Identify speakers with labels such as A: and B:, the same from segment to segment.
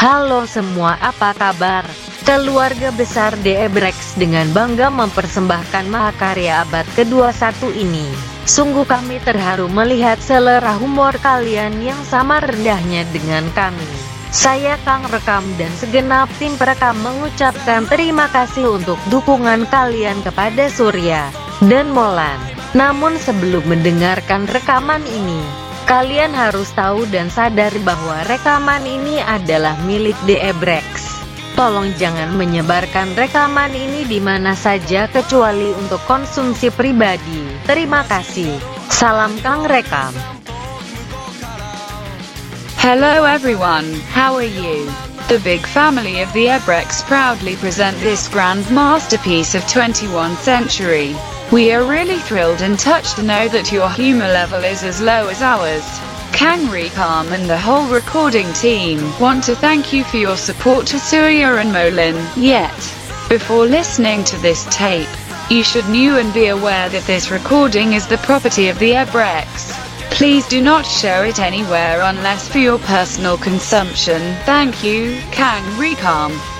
A: Halo semua, apa kabar? Keluarga besar DE Brex dengan bangga mempersembahkan mahakarya abad ke-21 ini. Sungguh kami terharu melihat selera humor kalian yang sama rendahnya dengan kami. Saya Kang Rekam dan segenap tim perekam mengucapkan terima kasih untuk dukungan kalian kepada Surya dan Molan. Namun sebelum mendengarkan rekaman ini, kalian harus tahu dan sadar bahwa rekaman ini adalah milik Brex. Tolong jangan menyebarkan rekaman ini di mana saja kecuali untuk konsumsi pribadi. Terima kasih. Salam Kang Rekam.
B: Hello everyone, how are you? The big family of the Ebrex proudly present this grand masterpiece of 21st century. We are really thrilled and touched to know that your humor level is as low as ours. Kangri Palm and the whole recording team want to thank you for your support to Surya and Molin. Yet, before listening to this tape, you should know and be aware that this recording is the property of the Ebrex. Please do not share it anywhere unless for your personal consumption. Thank you, Kang Recom.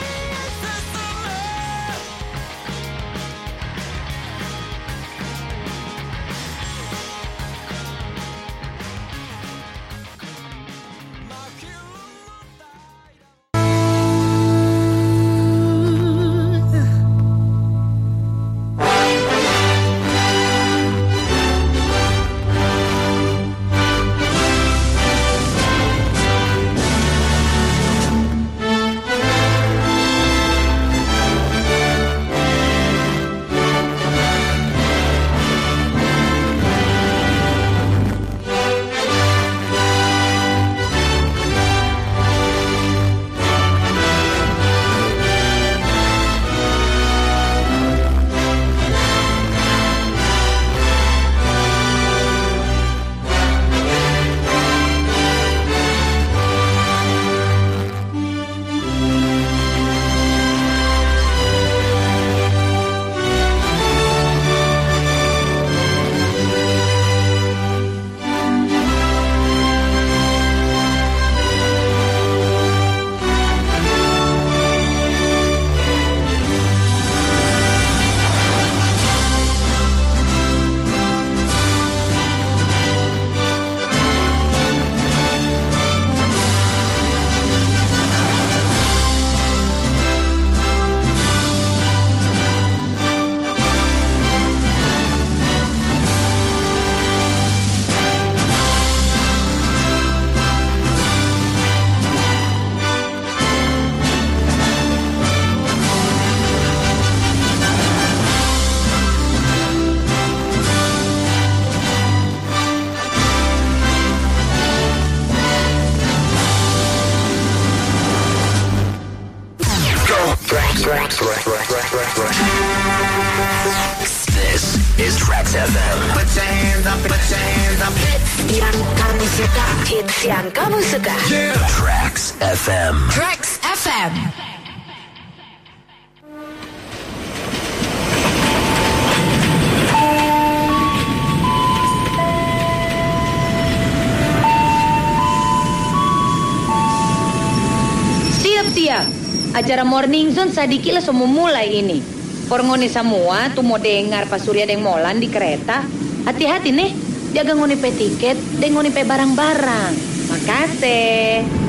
C: Morning Zone sadiki lah semua mulai ini. Porngoni semua tuh mau dengar Pak Surya deng Molan di kereta. Hati-hati nih, jaga ngoni pe tiket, deng ngoni pe barang-barang. Makasih.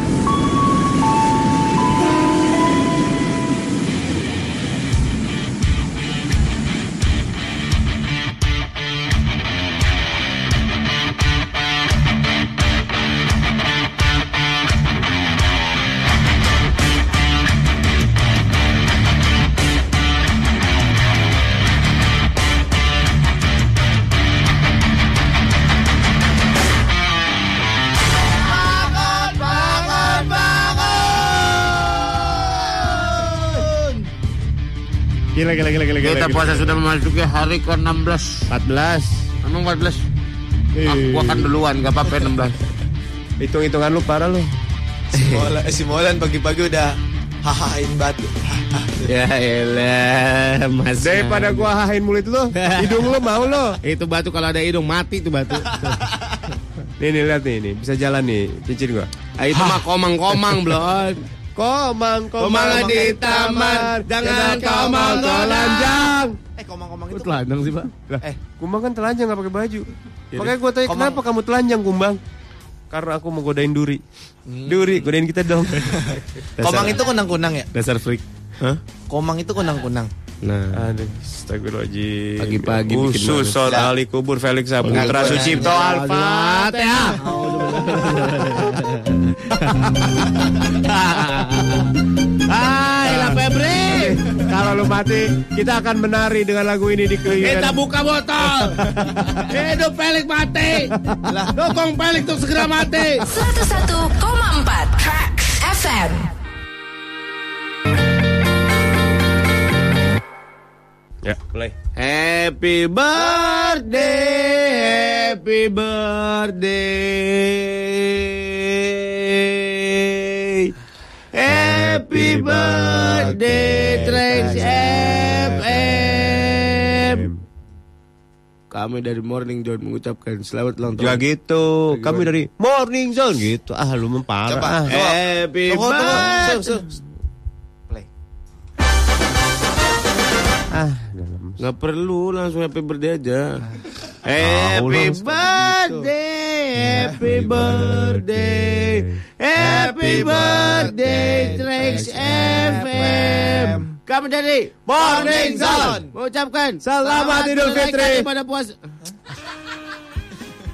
D: Gila gila gila gila gila.
E: Kita
D: gila,
E: puasa
D: gila.
E: sudah memasuki hari ke-16
D: 14.
E: Emang 14?
D: Eh,
E: Aku akan duluan, gak apa-apa 16
D: Hitung-hitungan lu parah lu.
F: Si Molan, si Molan pagi-pagi udah hahain batu.
E: Ya elah mas
D: Daripada gua hahain mulut lu, hidung lu mau lu.
E: Itu batu kalau ada hidung mati itu batu
D: Nih nih lihat nih, nih bisa jalan nih cincin gua.
E: ah, Itu mah komang-komang blon
D: Komang,
E: Komang di taman, jangan kau mau telanjang.
F: Eh, komang-komang itu.
E: telanjang sih, Pak?
D: Eh, Kumbang kan telanjang nggak pakai baju.
E: Jadi,
D: Makanya gue tanya
F: Komang-
D: kenapa kamu telanjang Kumbang? Karena aku mau godain Duri. Duri, godain kita dong.
F: Komang itu kunang-kunang ya?
E: Dasar freak. Hah?
F: Komang itu kunang-kunang.
E: Nah,
D: Aduh, astagfirullahaladzim.
E: Pagi-pagi bikin
D: Ali Kubur, Felix Saputra, Sucipto,
F: enggak.
D: Al-Fatihah.
E: Hai, La Febri.
D: Kalau lu mati, kita akan menari dengan lagu ini di
E: Kita
D: keliling.
E: buka botol. Hidup Felix mati. Dukung Felix untuk segera mati.
G: 101,4 Tracks FM.
D: Ya, mulai.
E: Happy birthday, happy birthday, birthday, Trax FM. Kami dari Morning Zone mengucapkan selamat ulang tahun.
D: Ya gitu, kami dari Morning Zone gitu. Ah, lu memparah.
F: Coba.
D: Ah.
E: Happy
F: Tunggu, tunggu.
E: birthday.
F: Play.
D: Ah, dalam.
E: Nggak perlu langsung happy birthday aja.
D: Ah,
E: Happy birthday, happy birthday, happy birthday, Trax FM. Kami dari
F: Morning Zone.
E: mengucapkan
D: Selamat Idul Fitri.
E: pada puasa.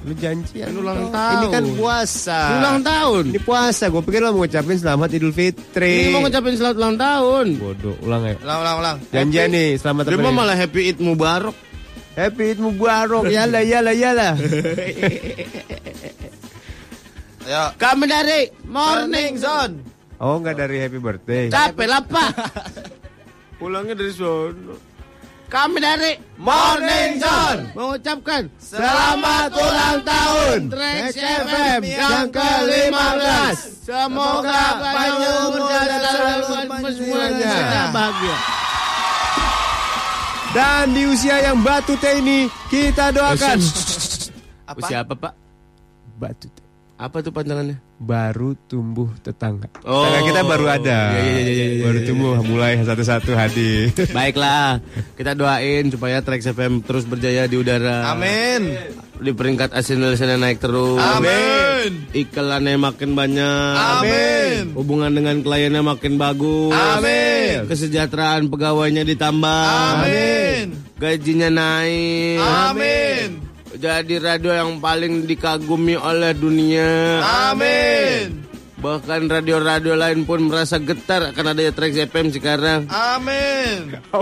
D: Lu janji
E: Kan ulang
D: Ini
E: tahun.
D: kan puasa.
E: Ulang tahun.
D: Ini puasa, gue pikir lo mau ngucapin selamat Idul Fitri.
E: Ini mau ngucapin selamat ulang tahun.
D: Bodoh, ulang ya.
F: Ulang, ulang, ulang.
D: Janjian nih, selamat nih?
E: malah happy Eid Mubarak.
D: Happy Eid Mubarak. Yala, yala, yala.
F: Ayo.
E: Kami dari Morning Zone.
D: Oh, enggak dari happy birthday.
E: Capek lah Pak. Pulangnya dari sono. Kami dari
F: Morning Zone.
E: mengucapkan
F: Selamat ulang tahun.
E: Trax
D: Trax
E: FM yang ke-15. Semoga panjang umur dan selalu semuanya bahagia.
D: Dan di usia yang batu teh ini, kita doakan.
E: Usia apa Pak?
D: Batu teh.
E: Apa tuh panjangannya?
D: Baru tumbuh tetangga.
E: Oh.
D: Tetangga kita baru ada.
E: Iya, iya, iya, iya, iya.
D: Baru tumbuh, mulai satu-satu hadir.
E: Baiklah, kita doain supaya Trax FM terus berjaya di udara.
F: Amin.
E: Di peringkat asinilnya naik terus.
F: Amin.
E: Iklannya makin banyak.
F: Amin.
E: Hubungan dengan kliennya makin bagus.
F: Amin.
E: Kesejahteraan pegawainya ditambah.
F: Amin.
E: Gajinya naik.
F: Amin.
E: Jadi radio yang paling dikagumi oleh dunia.
F: Amin.
E: Bahkan radio-radio lain pun merasa getar akan adanya Trax FM sekarang.
F: Amin.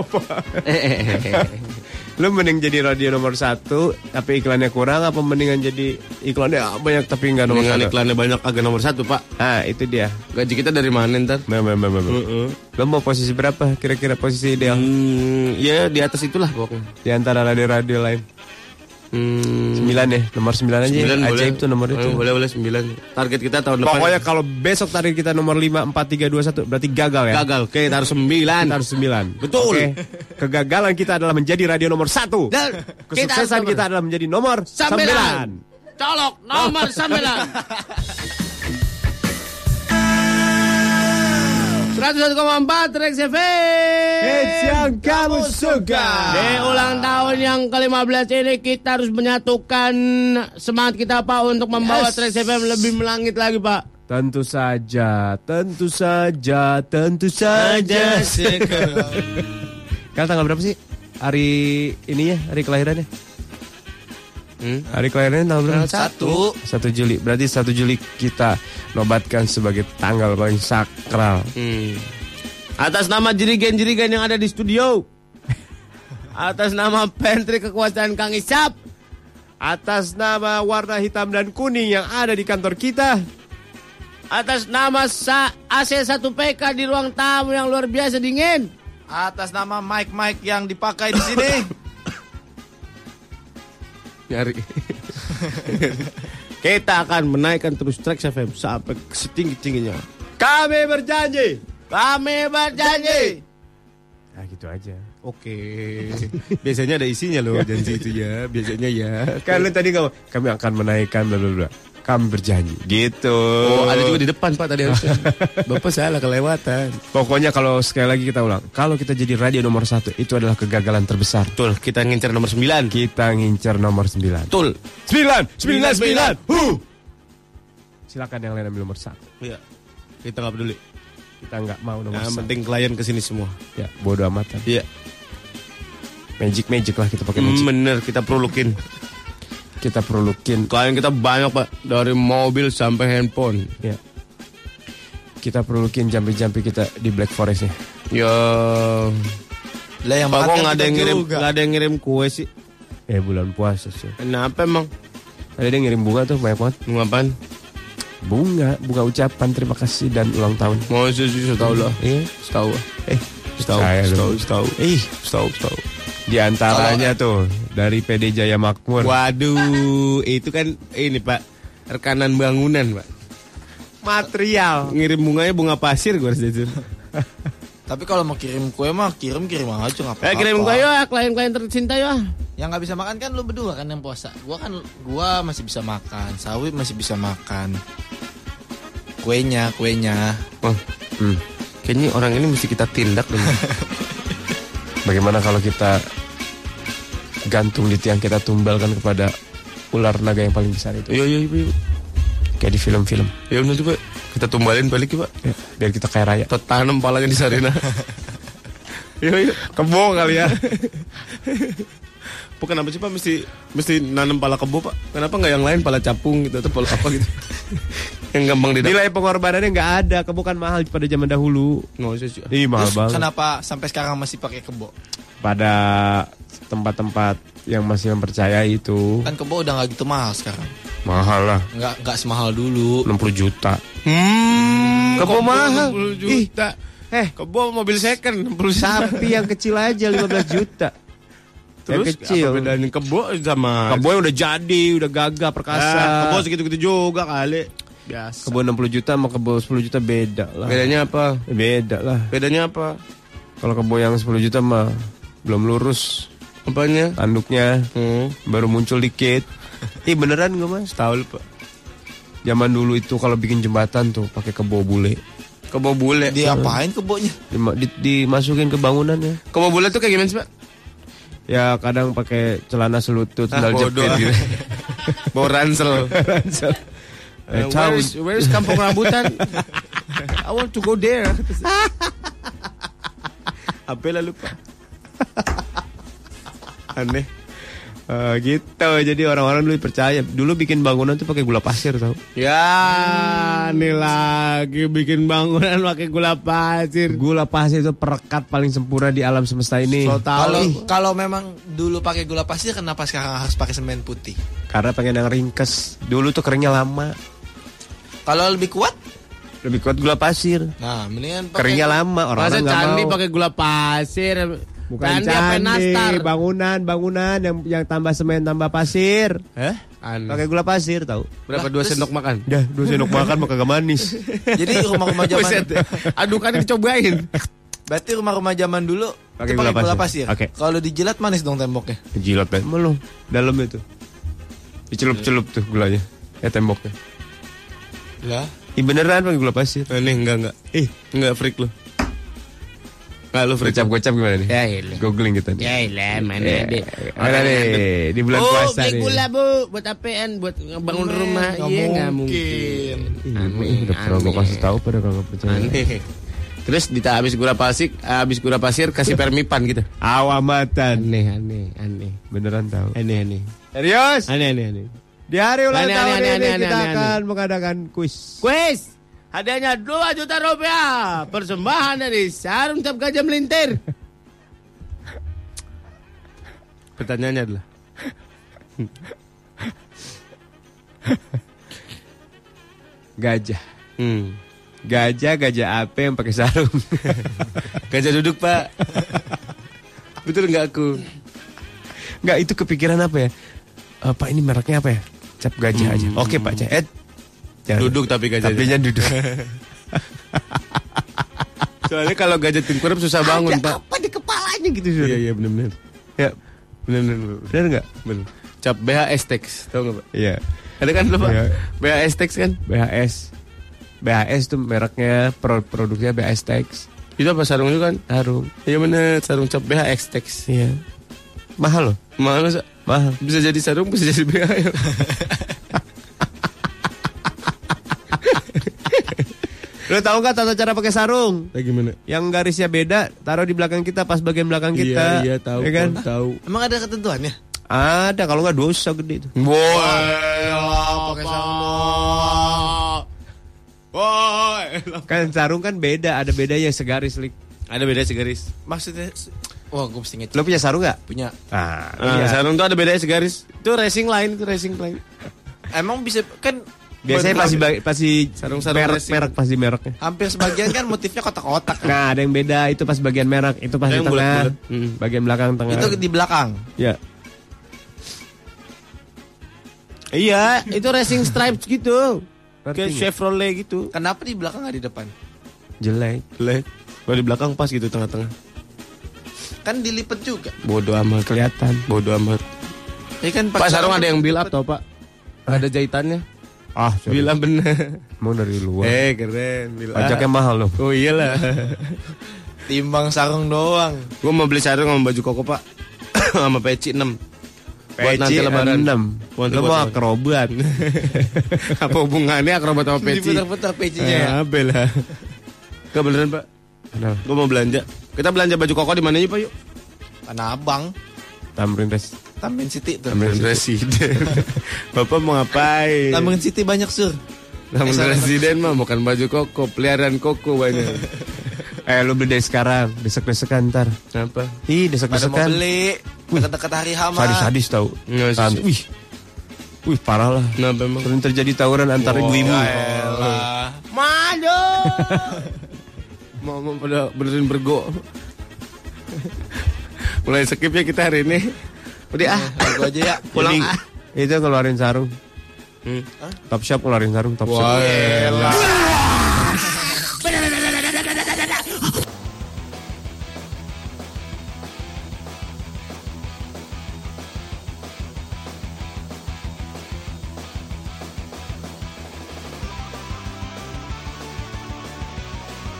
D: Lu mending jadi radio nomor satu, tapi iklannya kurang, apa mendingan jadi iklannya banyak tapi nggak nomor satu?
E: iklannya banyak agak nomor satu pak.
D: Ah, itu dia.
E: Gaji kita dari mana ntar?
D: Mem, mem, mem, mem.
E: Heeh.
D: Lo mau posisi berapa? Kira-kira posisi ideal
E: Hmm, ya di atas itulah pokoknya.
D: di antara radio-radio lain?
E: Hmm,
D: Sembilan ya, nomor sembilan aja.
E: sembilan boleh.
D: Ajaib tuh nomor itu.
E: Eh, boleh boleh sembilan. Target kita tahun depan.
D: Pokoknya kalau besok target kita nomor 5, 4, 3, 2, 1 Berarti gagal ya
E: gagal. Oke, kita harus sembilan.
D: Kita harus 9
E: Betul.
D: Oke. Kegagalan kita adalah menjadi radio nomor 1
E: Dan
D: Kesuksesan kita, adalah menjadi nomor 9
E: Sembilan. Colok nomor sembilan. 101,4 Rex FM
D: Hits yang kamu suka
E: Di ulang tahun yang ke-15 ini kita harus menyatukan semangat kita Pak untuk membawa
D: Yes.
E: Trax FM lebih melangit lagi Pak.
D: Tentu saja, tentu saja, tentu saja Kan tanggal berapa sih? Hari ini ya, hari kelahirannya
E: Hmm?
D: Hari kelahirannya tanggal berapa?
F: Satu.
D: 1 Juli Berarti 1 Juli kita nobatkan sebagai tanggal paling sakral
E: Hmm. Atas nama jirigen-jirigen yang ada di studio. Atas nama pantry kekuasaan Kang Isap.
D: Atas nama warna hitam dan kuning yang ada di kantor kita
E: Atas nama sa AC 1PK di ruang tamu yang luar biasa dingin.
F: Atas nama mic-mic yang dipakai di sini.
E: Nyari. Kita akan menaikkan terus Trax FM sampai setinggi-tingginya.
D: Kami berjanji
E: Kami berjanji.
D: Nah gitu aja
E: Oke. Biasanya ada isinya loh janji itu ya. Biasanya ya.
D: Kan lu tadi ngomong Kami akan menaikkan bla bla bla Kami berjanji. Gitu.
E: Oh, ada juga di depan Pak tadi harusnya. Bapak salah kelewatan.
D: Pokoknya kalau sekali lagi kita ulang, kalau kita jadi radio nomor satu itu adalah kegagalan terbesar.
E: Betul, kita ngincer nomor 9.
D: Kita ngincer nomor sembilan.
E: Betul.
D: Sembilan, sembilan,
E: Sembilan,
D: sembilan. Huh. Silakan yang lain ambil nomor satu.
E: Iya. Kita nggak peduli.
D: Kita nggak mau nomor
E: Yang
D: satu.
E: penting klien ke sini semua.
D: Ya, bodo amatan.
E: Iya.
D: Magic magic lah kita pakai magic.
E: Bener, kita perlu lookin.
D: Kita perlu lookin.
E: Klien kita banyak Pak, dari mobil sampai handphone.
D: Ya. Kita perlu lookin jampi-jampi kita di Black Forest ya.
E: Ya,
F: Lah yang
E: Pak kok nggak ada
F: kita
E: yang ngirim, nggak ada yang ngirim kue sih.
D: Eh bulan puasa sih.
E: Kenapa emang?
D: Ada yang ngirim bunga tuh banyak banget.
E: Ngapain?
D: Bunga, bunga ucapan terima kasih dan ulang tahun.
E: Mau sih setahu lah.
D: Iya.
E: Setahu.
D: Eh,
E: Setahu, setahu,
D: dong.
E: setahu.
D: Ih,
E: Setahu, setahu.
D: di antaranya tuh dari PD Jaya Makmur.
E: Waduh, itu kan ini Pak, rekanan bangunan Pak.
D: Material.
E: Ngirim bunganya bunga pasir gue harus jujur.
F: Tapi kalau mau kirim kue mah kirim kirim aja nggak apa-apa.
E: Eh kirim kue yuk, klien-klien tercinta yuk.
F: Yang nggak bisa makan kan lu berdua kan yang puasa. Gua kan gua masih bisa makan, Sawi masih bisa makan. Kuenya, kuenya.
E: Oh, hmm. Kayaknya orang ini mesti kita tindak nih.
D: Bagaimana kalau kita gantung di tiang kita tumbalkan kepada ular naga yang paling besar itu?
E: Iya, iya, iya.
D: Kayak di film-film.
E: Ya benar tuh Pak. Kita tumbalin balik ya Pak.
D: Ya, biar kita kaya raya.
E: Kita tanam palanya di Sarina. Iya, iya.
D: Kebo kali ya.
E: Bukan apa sih Pak mesti mesti nanam pala kebo Pak? Kenapa nggak yang lain pala capung gitu atau pala apa gitu? yang gampang didapat.
D: Nilai pengorbanannya nggak ada, kebo kan mahal pada zaman dahulu.
E: Nggak usah sih.
D: Ih mahal
F: Terus
D: banget.
F: kenapa sampai sekarang masih pakai kebo?
D: Pada tempat-tempat yang masih mempercayai itu
F: Kan kebo udah nggak gitu mahal sekarang.
D: mahal lah,
F: Nggak nggak semahal dulu.
D: 60 juta.
E: Hmm,
D: Kebo mahal.
E: 60 juta.
D: Eh,
E: Kebo mobil second 60 juta.
D: sapi yang kecil aja 15 juta. Yang
E: Terus
D: kecil.
E: apa bedanya kebo sama
D: Kebo yang udah jadi, udah gagah perkasa.
E: Ah, kebo segitu-gitu juga kali. Biasa.
D: Kebo 60 juta sama kebo 10 juta beda lah.
E: Bedanya apa?
D: Beda lah.
E: Bedanya apa?
D: Kalau kebo yang 10 juta mah belum lurus
E: Apanya?
D: tanduknya,
E: Hmm.
D: baru muncul dikit. Ih beneran gak mas?
E: Tahu lupa.
D: Zaman dulu itu kalau bikin jembatan tuh pakai kebo bule.
E: Kebo bule.
F: Diapain kebonya?
D: Dima- di- dimasukin ke bangunannya.
E: Kebo bule tuh kayak gimana sih, Pak?
D: Ya kadang pakai celana selutut,
E: Ah,
D: sandal
E: bodoh.
D: jepit gitu.
E: Bawa ransel.
D: Ransel.
E: Uh, where, is, where is kampung rambutan? I want to go there. Apa lah lupa. Aneh.
D: Eh, gitu jadi orang-orang dulu percaya dulu bikin bangunan tuh pakai gula pasir tau
E: Ya, ini lagi bikin bangunan pakai gula pasir.
D: gula pasir itu perekat paling sempurna di alam semesta ini.
F: Kalau kalau memang dulu pakai gula pasir kenapa sekarang harus pakai semen putih?
D: karena pengen yang ringkes dulu tuh keringnya lama
F: Kalau lebih kuat?
D: lebih kuat gula pasir
F: Nah, mendingan pakai
D: keringnya lama
E: Masa
D: orang-orang nggak
E: candi
D: mau
E: pakai gula pasir?
D: Bukan
E: candi, apa
D: candi bangunan bangunan yang yang tambah semen tambah pasir
E: Eh?
D: Pakai gula pasir tau
E: Berapa
F: Lah,
E: dua
F: terus-
E: sendok makan?
D: Dah, dua sendok makan maka gak manis.
F: Jadi rumah-rumah zaman.
E: Aduh kan dicobain.
F: berarti rumah-rumah zaman dulu
D: Pakai
F: itu
D: gula
F: gula
D: pasir.
F: pasir.
D: Oke.
F: Kalau dijilat manis dong temboknya.
D: Jilat banget lu dalam itu. Dicelup-celup tuh gulanya. Ya temboknya.
F: Lah,
D: Ih beneran pakai gula pasir.
E: Aneh enggak enggak.
D: Ih,
E: Enggak freak lu. Enggak lu freak.
D: gocap-gocap gimana nih?
E: Ya ilah.
D: Googling kita nih.
E: Ya ilah, mana
D: Ya,
E: deh.
D: Mana nih di bulan
E: oh,
D: puasa nih.
E: gula bu, buat apaan? Buat bangun rumah? Iya nggak
F: mungkin.
E: mungkin.
D: Ih,
E: Aneh,
D: udah pernah gue kasih tahu pada kagak percaya.
E: Aneh. Terus kita habis gula pasir, habis gula pasir kasih permipan gitu.
D: Awamatan.
E: Aneh, aneh, aneh.
D: Beneran tahu.
E: Aneh, aneh.
D: Serius?
E: Aneh, aneh, aneh.
D: Di hari ulang
E: Aneh,
D: tahun
E: aneh,
D: ini
E: aneh,
D: kita
E: aneh, aneh.
D: akan mengadakan kuis.
E: Kuis hadiahnya 2 juta rupiah persembahan dari Sarung Cap Gajah Melintir. Pertanyaannya adalah
D: Gajah.
E: hmm,
D: Gajah, gajah apa yang pakai sarung?
E: gajah duduk pak. Betul nggak aku?
D: Enggak, itu kepikiran apa ya? Eh, Pak ini mereknya apa ya? Cap gajah aja. Oke Pak Cet. Jangan-
E: Duduk tapi gajah.
D: Tapinya duduk.
E: Soalnya kalau gajah tengkurap susah bangun pak.
D: apa di kepalanya gitu
E: Iya iya benar-benar.
D: Ya,
E: Benar-benar.
D: benar nggak?
E: Benar. Cap BHS Tex, tau nggak pak?
D: Iya.
E: Ada kan lupa?
D: Iya.
E: BHS Tex kan?
D: BHS. BHS tuh mereknya pro- produknya BHS Tex.
E: Itu apa sarung itu kan?
D: Sarung.
E: Iya bener, sarung cap BHX Tex.
D: Iya. Mahal loh.
E: Mahal?
D: Mahal.
E: Bisa jadi sarung, bisa jadi BH.
D: Lo tahu nggak tata cara pakai sarung?
E: Kayak gimana?
D: Yang garisnya beda, taruh di belakang kita pas bagian belakang kita.
E: Iya, iya tahu.
D: Ya kan?
E: Tahu.
F: Emang ada ketentuannya?
D: Ada kalau nggak dosa gede itu.
E: Boy,
F: pakai sarung
E: Boy.
D: Kan sarung kan beda, ada bedanya segaris lik.
E: Ada beda segaris.
F: Maksudnya Wah gue mesti ngecek
D: Lo punya sarung nggak?
F: Punya
D: Ah,
E: Ah,
D: iya.
E: sarung tuh ada bedanya segaris. Itu racing line, itu racing line.
F: Emang bisa Kan
D: Biasanya pasti pasti
E: Sarung-sarung
D: merek,
E: racing.
D: merek pasti mereknya.
F: Hampir sebagian kan motifnya kotak-kotak kan?
D: Nah, ada yang beda itu pas bagian merek, itu pas di
E: Yang
D: tengah,
E: bulat-bulat. Hmm.
D: bagian belakang tengah.
F: Itu di belakang
D: ya.
E: Iya, itu racing stripes gitu. Kayak
D: nggak?
E: Chevrolet gitu.
F: Kenapa di belakang gak di depan?
D: Jelek.
E: Jelek. Kalau di belakang pas gitu tengah-tengah.
F: Kan dilipet juga
E: Bodoh amat.
D: Kelihatan.
E: Bodoh amat.
F: Ya kan
E: Pak sarung ada yang build up tau pak? Ada jahitannya.
D: Ah,
E: Bila bener.
D: Mau dari luar.
E: Eh keren. Up.
D: Pajaknya mahal loh.
E: Oh iyalah.
F: Timbang sarung doang
E: Gue mau beli sarung sama baju koko pak. sama peci 6 Buat nanti lebaran.
D: 6.
E: Buat
D: Lo mau akrobat.
E: Apa hubungannya akrobat sama peci?
F: Diputar-putar pecinya ya
E: Ya, bela. Gak beneran pak.
D: Kenapa?
E: Gue mau belanja. Kita belanja baju koko di mana yuk pak yuk?
F: Tanah Abang
D: Tamrin res.
F: Tamrin City tuh
E: Tamrin Presiden. Bapak mau ngapain?
F: Tamrin City banyak sur
E: Tamrin
F: Eh, sana-
E: Presiden mah bukan baju koko, peliharaan koko banyak.
D: Eh lu beli dari sekarang, desek-desekan ntar.
E: Kenapa?
D: Ih,
F: Pada mau
D: desek-desekan.
F: beli Dekat-dekat hari hama
D: Sadis-sadis tau.
E: Nggak sih.
D: Tant- Wih. Wih, parah lah.
E: Kenapa emang?
D: Sering terjadi tawuran antar ibu-ibu.
F: Elah.
E: Maju. mau mau pada benerin bergo. Mulai skip ya kita hari ini. Udah ah,
F: Lagu aja ya
E: pulang ah.
D: Itu keluarin sarung.
E: Hmm.
D: Top shop keluarin sarung, top shop.
E: Wah, elah.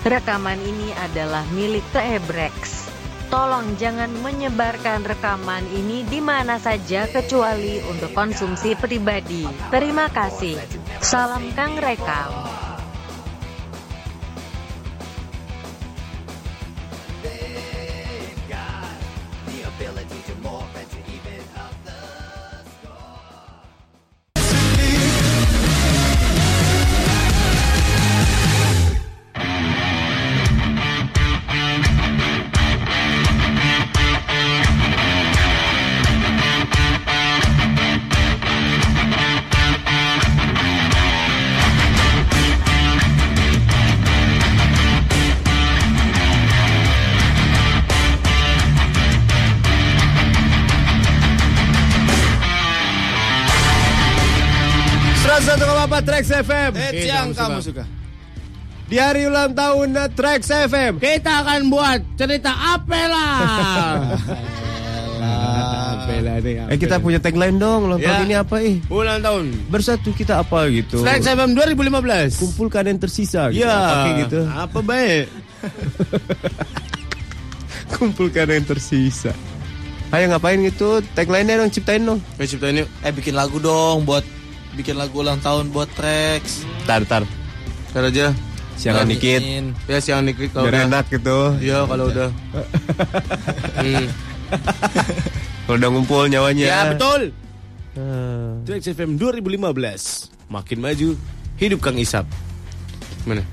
A: Rekaman ini adalah milik Teebrex. Tolong jangan menyebarkan rekaman ini di mana saja kecuali untuk konsumsi pribadi. Terima kasih. Salam Kang Rekam.
D: Trax FM.
F: Hits yang kamu suka
D: Di hari ulang tahun Trax FM.
E: Kita akan buat cerita Apela.
D: Apela nih. Eh kita punya tagline dong. Ulang
E: Ya.
D: tahun ini apa eh?
E: Ulang tahun.
D: Bersatu kita apa gitu.
E: Trax FM 2015.
D: Kumpulkan yang tersisa gitu.
E: Ya,
D: Pakai gitu.
E: Apa baik?
D: Kumpulkan yang tersisa. Ayo ngapain gitu? Tagline-nya dong ciptain dong.
E: Ayo ciptain yuk.
F: Eh bikin lagu dong buat bikin lagu ulang tahun buat Trax.
D: Tar tar.
E: Ntar aja.
D: Siangan dikit.
E: Ya siang dikit kalau udah.
D: enak gitu.
E: Iya kalau udah. hmm.
D: Kalau udah ngumpul nyawanya.
E: Ya betul. Trax FM 2015. Makin maju. Hidup Kang Isap. Mana?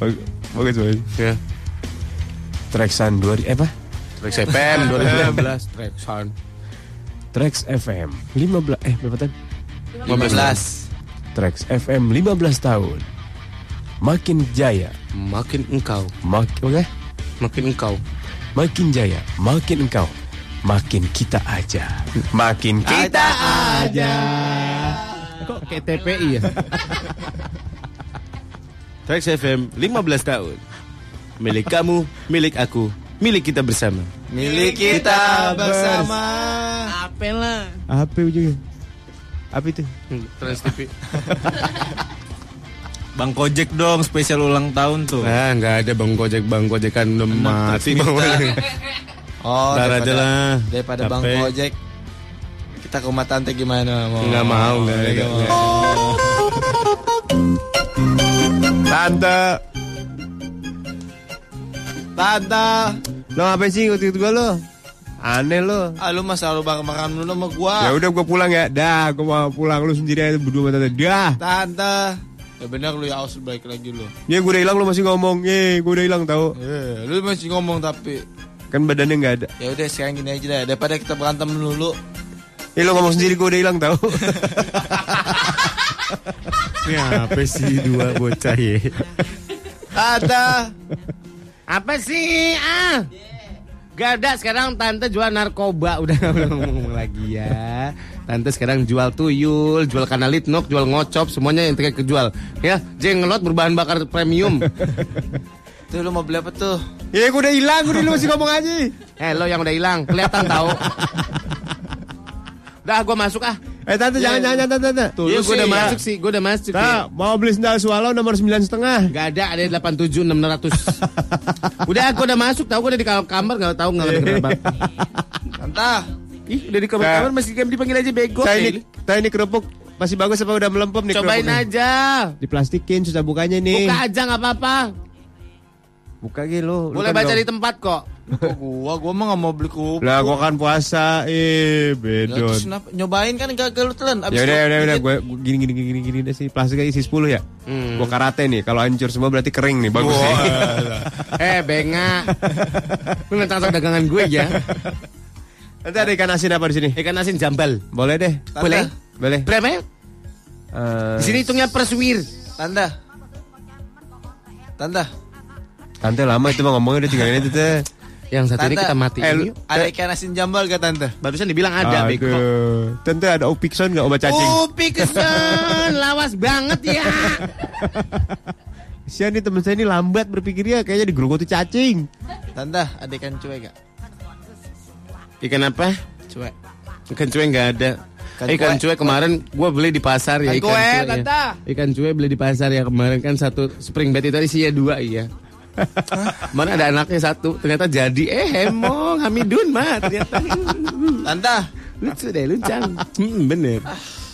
D: Bag- Bagus bagus.
E: Ya.
D: Traxan 2 eh apa?
E: Trax FM 2015. Traxan.
D: Trax FM 15 eh berapa tahun?
F: 15.
D: Trax FM 15 tahun. Makin jaya,
E: Makin engkau.
D: makin oke?
E: Makin engkau.
D: Makin jaya, makin engkau, makin kita aja. Makin kita aja.
E: Kok kayak TPI ya? Trax FM 15 tahun. Milik kamu, milik aku, milik kita bersama.
F: Milik kita bersama.
E: Apela.
D: Apa ujungnya? Apa itu?
E: Trans TV.
F: Bang Kojek dong spesial ulang tahun tuh.
E: Ah, nggak ada Bang Gojek, Bang Gojek kan udah mati.
F: Oh,
E: Ntar
F: daripada,
E: aja lah.
F: Daripada Bang. Kojek. Kita ke rumah tante gimana? Mau?
E: Nggak mau, nggak ada.
D: Tante,
F: Tante.
D: lo ngapain sih ikut-ikut gue lo? Aneh lo.
F: Ah, lu mah selalu makan-makan dulu sama gua.
D: Ya udah gue pulang ya. Dah, gue mau pulang lu sendiri aja berdua sama tante. Dah.
F: Tante. Ya benar lu ya harus baik lagi lu.
D: Ya gue udah hilang lu masih ngomong. Eh, gue udah hilang tau.
F: Eh, lu masih ngomong tapi.
D: Kan badannya nggak ada.
F: Ya udah sekarang gini aja deh. Daripada kita berantem dulu.
D: Eh lo ngomong sendiri gue udah hilang tau.
E: Ini apa sih dua bocah ya?
F: Tante.
E: Apa sih? Ah. Gak ada sekarang tante jual narkoba udah nggak boleh ngomong lagi ya. Tante sekarang jual tuyul, jual kanalit nok, jual ngocop, semuanya yang terkait kejual. Ya, jenglot berbahan bakar premium.
F: Tuh lu mau beli apa tuh?
D: ya gue udah hilang. Gue lu masih ngomong aja.
E: eh lo yang udah hilang, kelihatan tahu. Udah, gue masuk ah.
D: Eh tante jangan jangan jangan tante.
F: Tuh,
E: Iya,
F: lu
E: gue udah
F: ya.
E: masuk sih, gue udah masuk.
D: Nah,
E: ya.
D: mau beli sendal swallow nomor sembilan setengah.
E: Gak ada, ada 87 600. udah, gue udah masuk, tahu gue udah di kamar, kamar gak tahu nggak ada kenapa.
F: Tante.
E: Ih, udah di kamar, kamar masih dipanggil aja bego.
D: Saya ini, saya ini kerupuk masih bagus apa udah melempem nih
E: Cobain
D: kerupuknya?
E: aja.
D: Diplastikin susah bukanya nih.
E: Buka aja nggak apa-apa.
D: Buka gitu
E: Boleh
D: kan
E: baca
D: gak-
E: di tempat kok.
F: Kok gua, gua mah gak mau beli kerupuk.
D: Lah gua kan puasa, eh
F: Ya,
D: bedon.
F: kenapa? Nyobain kan gagal lu telan.
D: Ya udah
F: lu
D: udah udah
F: dikit.
D: gue gini gini gini gini deh sih plastiknya isi 10 ya.
E: Hmm.
D: Gua karate nih. Kalau hancur semua berarti kering nih bagus nih.
E: eh, benga. Lu nantang dagangan gue ya.
D: Nanti ada ikan asin apa di sini?
E: Ikan asin jambal.
D: Boleh deh.
F: Tante.
E: Boleh?
D: Boleh.
E: Berapa ya?
D: Eh,
E: Di sini hitungnya per suwir.
F: Tante. Tante.
D: Tante lama itu mah ngomongnya udah tinggalin itu teh.
E: Yang satu ini
F: Tante.
E: kita matiin.
D: Eh,
E: yuk.
F: Ada ikan asin jambal gak tante?
E: Barusan dibilang ada.
D: Aduh. Tante ada opikson nggak obat cacing?
E: Upi kesen, lawas banget ya.
D: Kasihan nih temen saya ini lambat berpikirnya kayaknya digerogoti cacing.
F: Tante, ada ikan cuek gak?
E: Ikan apa?
F: Cuek.
E: Ikan cuek nggak ada.
F: Ikan
E: Ikan
F: cuek.
E: kemarin gue beli di pasar ya
F: Ikan
E: ikan
F: cuek,
E: ya. Ikan cuek beli di pasar ya kemarin kan satu spring bed itu isinya dua iya. Mana ada anaknya satu, ternyata jadi eh hemong Hamidun mah ternyata
F: Tante.
E: lucu deh luncang. Hmm, bener.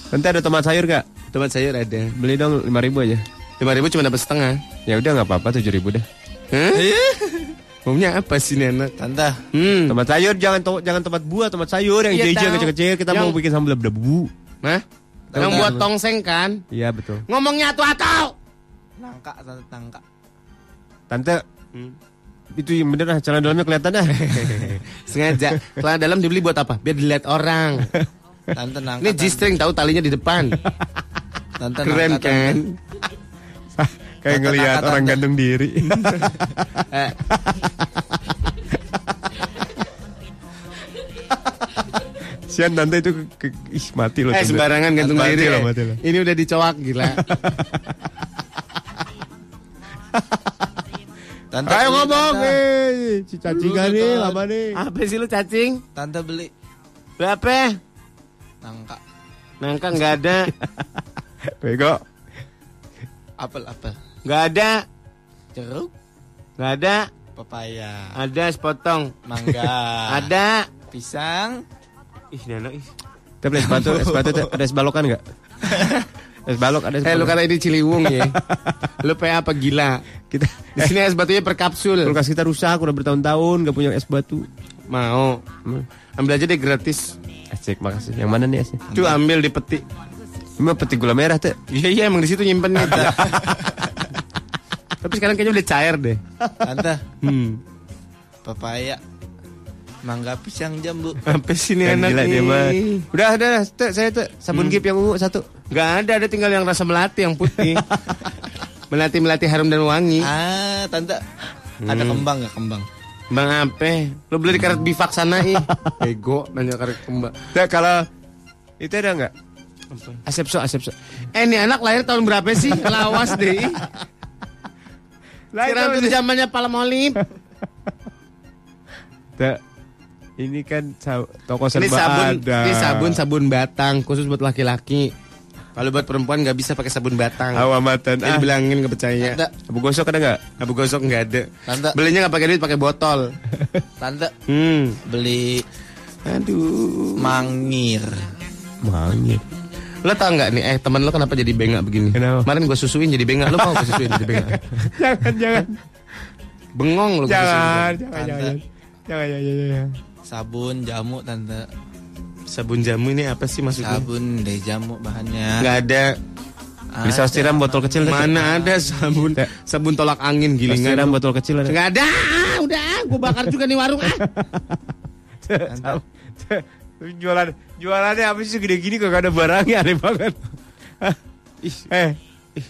D: Tante ada tomat sayur gak?
E: Tomat sayur ada.
D: Beli dong 5000 aja.
E: Lima ribu cuma dapat setengah.
D: Ya udah nggak apa-apa 7000 dah.
E: Hah? Maunya apa sih nih anak?
F: Tante.
E: Hmm.
D: Tomat sayur jangan to jangan tomat buah, tomat sayur yang
E: Iya,
D: hijau-hijau
E: tahu.
D: kecil-kecil kita
E: Yang-
D: mau bikin sambal debu.
E: Hah? Yang buat tongseng kan?
D: Iya betul.
E: Ngomongnya atuh-atuh.
F: Nangka, tante nangka.
D: Tante itu yang bener lah celana dalamnya kelihatan dah.
E: Sengaja. Celana dalam dibeli buat apa? Biar dilihat orang.
F: Tante nangka.
E: Ini G-string tahu talinya di depan.
F: Tante
E: Keren
F: nangka,
E: kan?
D: Kayak ngelihat orang
F: tante.
D: gantung diri.
E: Eh,
D: Sian tante itu ke, ke- ih mati loh.
E: eh
D: tante.
E: sembarangan gantung
D: Mati
E: diri.
D: loh, mati loh.
E: Ini udah dicowak gila.
F: Tante.
D: Ayo ngomong, eh, si cacingan nih, lama nih.
E: apa sih lu cacing?
F: Tante beli
E: Berapa?
F: nangka.
E: Nangka nggak ada.
D: Bego.
F: Apel, apel.
E: Nggak ada.
F: Jeruk.
E: Nggak ada.
F: Pepaya.
E: Ada sepotong.
F: Mangga.
E: Ada.
F: Pisang.
E: Ih, Nano, ih.
D: Kita beli batu tuh, ada es balokan nggak? Es balok ada es
E: Eh, lu kata ini Ciliwung ya. lu PA apa gila?
D: Kita
E: Di sini es batunya per kapsul.
D: kulkas kita rusak udah bertahun-tahun nggak punya es batu.
E: Mau. Ambil aja deh gratis.
D: Asik, makasih. Yang mana nih esnya?
E: Tuh ambil di peti.
D: Ini mah peti gula merah tuh.
E: Iya iya emang di situ nyimpennya. Tapi sekarang kayaknya udah cair deh.
F: Tante.
E: Hmm.
F: Pepaya. Mangga pisang jambu.
E: Apa sih ini
D: Kan
E: anak
D: gila dia mah.
E: nih?
D: Udah, udah, tuh, saya tuh sabun gip yang ungu satu.
E: Gak ada, ada tinggal yang rasa melati yang putih. melati melati harum dan wangi.
F: Ah, tante. Ada kembang gak kembang?
E: Bang Ape, lo beli di karet bifak sana ih. Ego nanya karet kembang.
D: Tuh, kalau itu ada nggak? Asepso, asepso.
E: Eh ini anak lahir tahun berapa sih? Lawas deh. ih.
D: Lah,
E: Sekarang
D: itu
E: tuh zamannya Palmolive.
D: Tuh. Ini kan toko
E: Ini
D: serba
E: sabun,
D: ada.
E: ini sabun sabun batang khusus buat laki-laki. Kalau buat perempuan nggak bisa pakai sabun batang.
D: Awamatan.
E: Jadi
D: Ah,
E: bilangin nggak percaya.
F: Ada.
D: abu gosok ada nggak?
E: Abu gosok nggak ada.
F: Tante.
E: Belinya nggak pakai duit, pakai botol.
F: Tante
E: Hmm.
F: beli
E: Aduh.
F: mangir.
D: Mangit.
E: Lo tau nggak nih, eh teman lo kenapa jadi bengak begini?
D: Kenapa?
E: Kemarin gue susuin jadi bengak, lo mau gue susuin jadi bengak?
D: jangan, jangan.
E: Bengong lo susuin.
D: Jangan,
F: Tante.
D: jangan. Jangan, jangan, jangan, jangan.
F: Sabun jamu tante.
E: Sabun jamu ini apa sih maksudnya?
F: Sabun dari jamu bahannya.
E: Nggak ada.
D: Beli saus tiram botol kecil.
E: Mana ada sabun sabun tolak angin
D: Saus
E: gilingan?
D: botol kecil ada.
E: Nggak ada. Ah, udah, gue bakar juga nih warung ah.
D: jualan jualannya apa sih gede gini kok gak ada barangnya aneh banget. eh,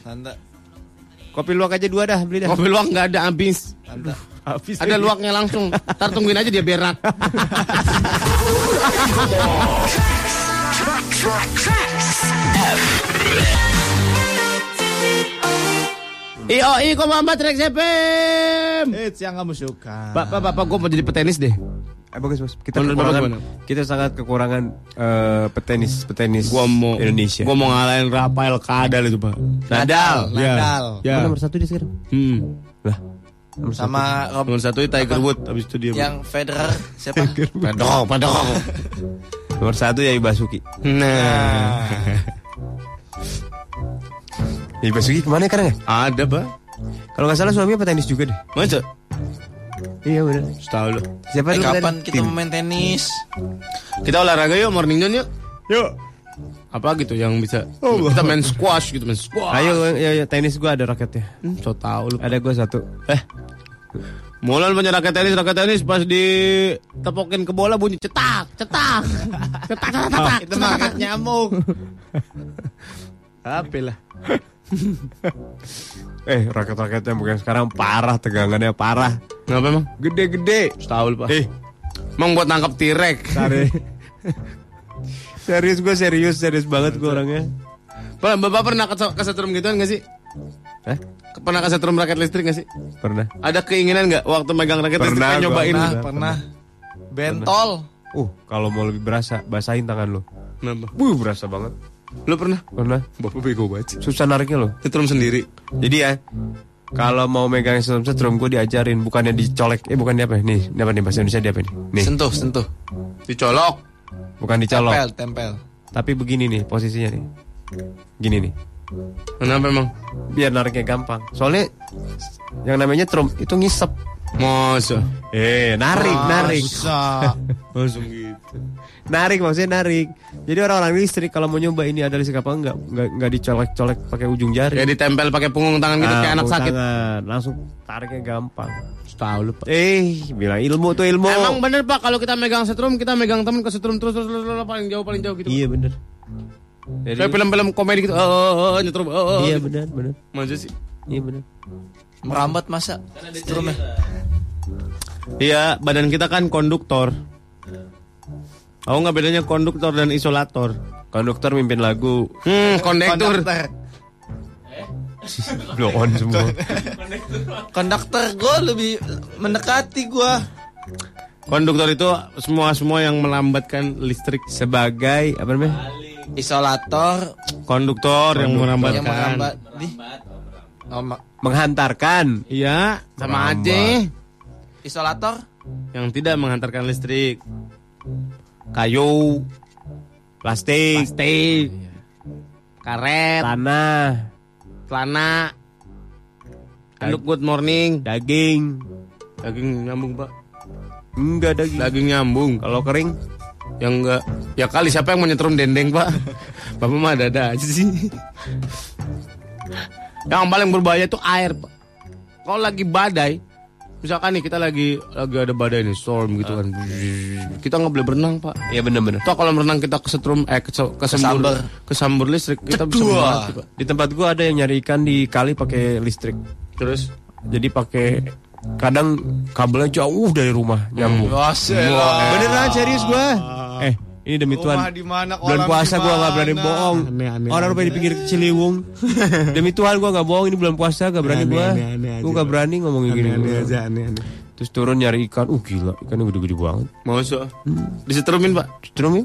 F: Tante.
D: kopi luwak aja dua dah beli dah.
E: Kopi luwak nggak ada habis.
F: Tante.
D: Habis
E: Ada luwaknya langsung. Ntar tungguin aja dia berak. Io, i, kok mama Trax FM.
F: It's yang kamu suka.
E: Bapak, bapak, gue mau jadi petenis deh.
D: Eh, bagus, bagus. Kita
E: Menurut Bapak
D: kekurangan, kita sangat kekurangan eh, petenis petenis
E: Gua mau
D: Indonesia.
E: Gua mau ngalahin Rafael Kadal itu, Pak.
F: Nadal,
E: Ya.
F: Nadal.
E: Ya.
D: Oh, nomor satu dia sekarang.
E: Hmm.
D: Lah,
F: Sama Rob
E: Nomor satu itu Tiger Woods, habis itu dia.
F: yang Federer siapa?
E: Padok, padok.
D: nomor satu ya Ibasuki.
E: Nah.
D: Ya, Ibasuki ke mana sekarang ya?
E: Ada, Pak.
D: Kalau nggak salah suaminya petenis juga deh.
E: Masa?
D: Iya benar.
E: Setahu lo.
D: Siapa
F: Eh,
D: dulu
F: kapan kita mau main tenis?
E: Kita olahraga yuk, morning zone yuk.
D: Yuk.
E: Apa gitu yang bisa? Kita main squash gitu, main squash.
D: Ayo, ayo, ayo, tenis gua ada raketnya.
E: Hmm, so tau lu.
D: Ada gua satu.
E: Eh. Mulan punya raket tenis, raket tenis pas ditepokin ke bola bunyi cetak, cetak. cetak, cetak, cetak.
F: Itu makan nyamuk.
E: Apa lah?
D: Eh, raket-raketnya bukan sekarang parah tegangannya parah.
E: Ngapa emang?
D: Gede-gede.
E: Setahu lu, Pak.
D: Eh,
E: Emang buat nangkap.
D: Sari. serius gue serius serius banget gue orangnya.
E: Pak, Bapak pernah ke- kesetrum gituan gak sih?
D: Eh,
E: Pernah kesetrum raket listrik gak sih?
D: pernah.
E: Ada keinginan gak waktu megang raket listrik
D: Pernah, gua
E: nyobain?
F: Pernah,
D: Pernah,
F: pernah. Bentol.
D: Uh, kalau mau lebih berasa, basahin tangan lo.
E: Kenapa?
D: Wuh, berasa banget.
E: Lu pernah?
D: Pernah.
E: Bapak bego banget.
D: Susah nariknya lo.
E: Setrum sendiri.
D: Jadi ya, kalau mau megang setrum setrum gue diajarin, bukannya dicolek. Eh, bukan apa? Nih, ini apa nih bahasa Indonesia dia apa nih? Nih,
F: Sentuh, sentuh.
E: Dicolok.
D: bukan dicolok.
F: Tempel, tempel.
D: Tapi begini nih posisinya nih. Gini nih.
E: Kenapa emang?
D: Biar nariknya gampang. Soalnya yang namanya trum itu ngisep.
E: Masa?
D: Eh, narik, narik.
F: Masa.
E: Langsung gitu.
D: Narik maksudnya narik. Jadi orang-orang listrik kalau mau nyoba ini ada listrik apa enggak enggak enggak dicolek-colek pakai ujung jari.
E: Ya ditempel pakai punggung tangan gitu
D: Ah,
E: kayak anak sakit.
D: tangan. Langsung tariknya gampang.
E: Tahu lu, Pak.
D: Eh, bilang ilmu tuh ilmu.
E: Emang bener Pak kalau kita megang setrum kita megang temen ke setrum terus terus, terus, terus, paling jauh paling jauh gitu.
D: Iya bener. Jadi-
E: Kayak film-film komedi gitu. Oh, oh, oh nyetrum. Oh, oh,
D: Iya
E: gitu.
D: bener bener.
E: Masa sih?
D: Iya bener.
F: Merambat masa? Strumnya.
E: Iya, badan kita kan konduktor. Oh nggak bedanya konduktor dan isolator.
D: Konduktor mimpin lagu
E: Hmm, kondektur.
D: blow on semua.
F: Konduktor gue lebih mendekati gue.
E: Konduktor itu semua semua yang melambatkan listrik.
D: Sebagai apa namanya?
F: Isolator
E: Konduktor yang
F: merambat di oh,
D: Menghantarkan.
E: Iya, sama
D: Melambat.
E: aja.
F: isolator
E: Yang tidak menghantarkan listrik. Kayu,
D: Plastik,
E: plastik, karet,
D: tanah,
E: celana. Anduk good morning.
D: daging.
E: Daging nyambung, Pak.
D: Enggak daging.
E: Daging nyambung.
D: Kalau kering
E: Yang enggak. Ya kali siapa yang mau nyetrum dendeng pak? Bapak mah ada aja sih. Yang paling berbahaya itu air pak. Kalau lagi badai Misalkan nih kita lagi lagi ada badai nih storm gitu kan. Kita nggak boleh berenang pak.
D: Iya bener-bener.
E: Toh kalau berenang kita kesetrum eh kesambur kesambur listrik kita bisa
F: Kedua.
E: mati pak.
D: Di tempat gua ada yang nyari ikan di kali pakai listrik.
E: Terus?
D: Jadi pakai kadang kabelnya jauh dari rumah nyambung. Beneran serius gua. Eh, ini demi
F: Rumah
D: Tuhan.
F: di mana,
D: Bulan puasa gua nggak berani bohong.
E: Aneh, aneh,
D: Orang rupanya di pinggir Ciliwung. demi Tuhan gua nggak bohong ini bulan puasa gak berani
E: Aneh,
D: gua.
E: aneh, aneh
D: Gua gak berani ngomongin gini.
E: aneh-aneh aja aneh-aneh
D: Terus turun nyari ikan. Uh gila, ikannya gede-gede banget.
E: Masa? Disetrumin, Pak.
D: Setrum ya?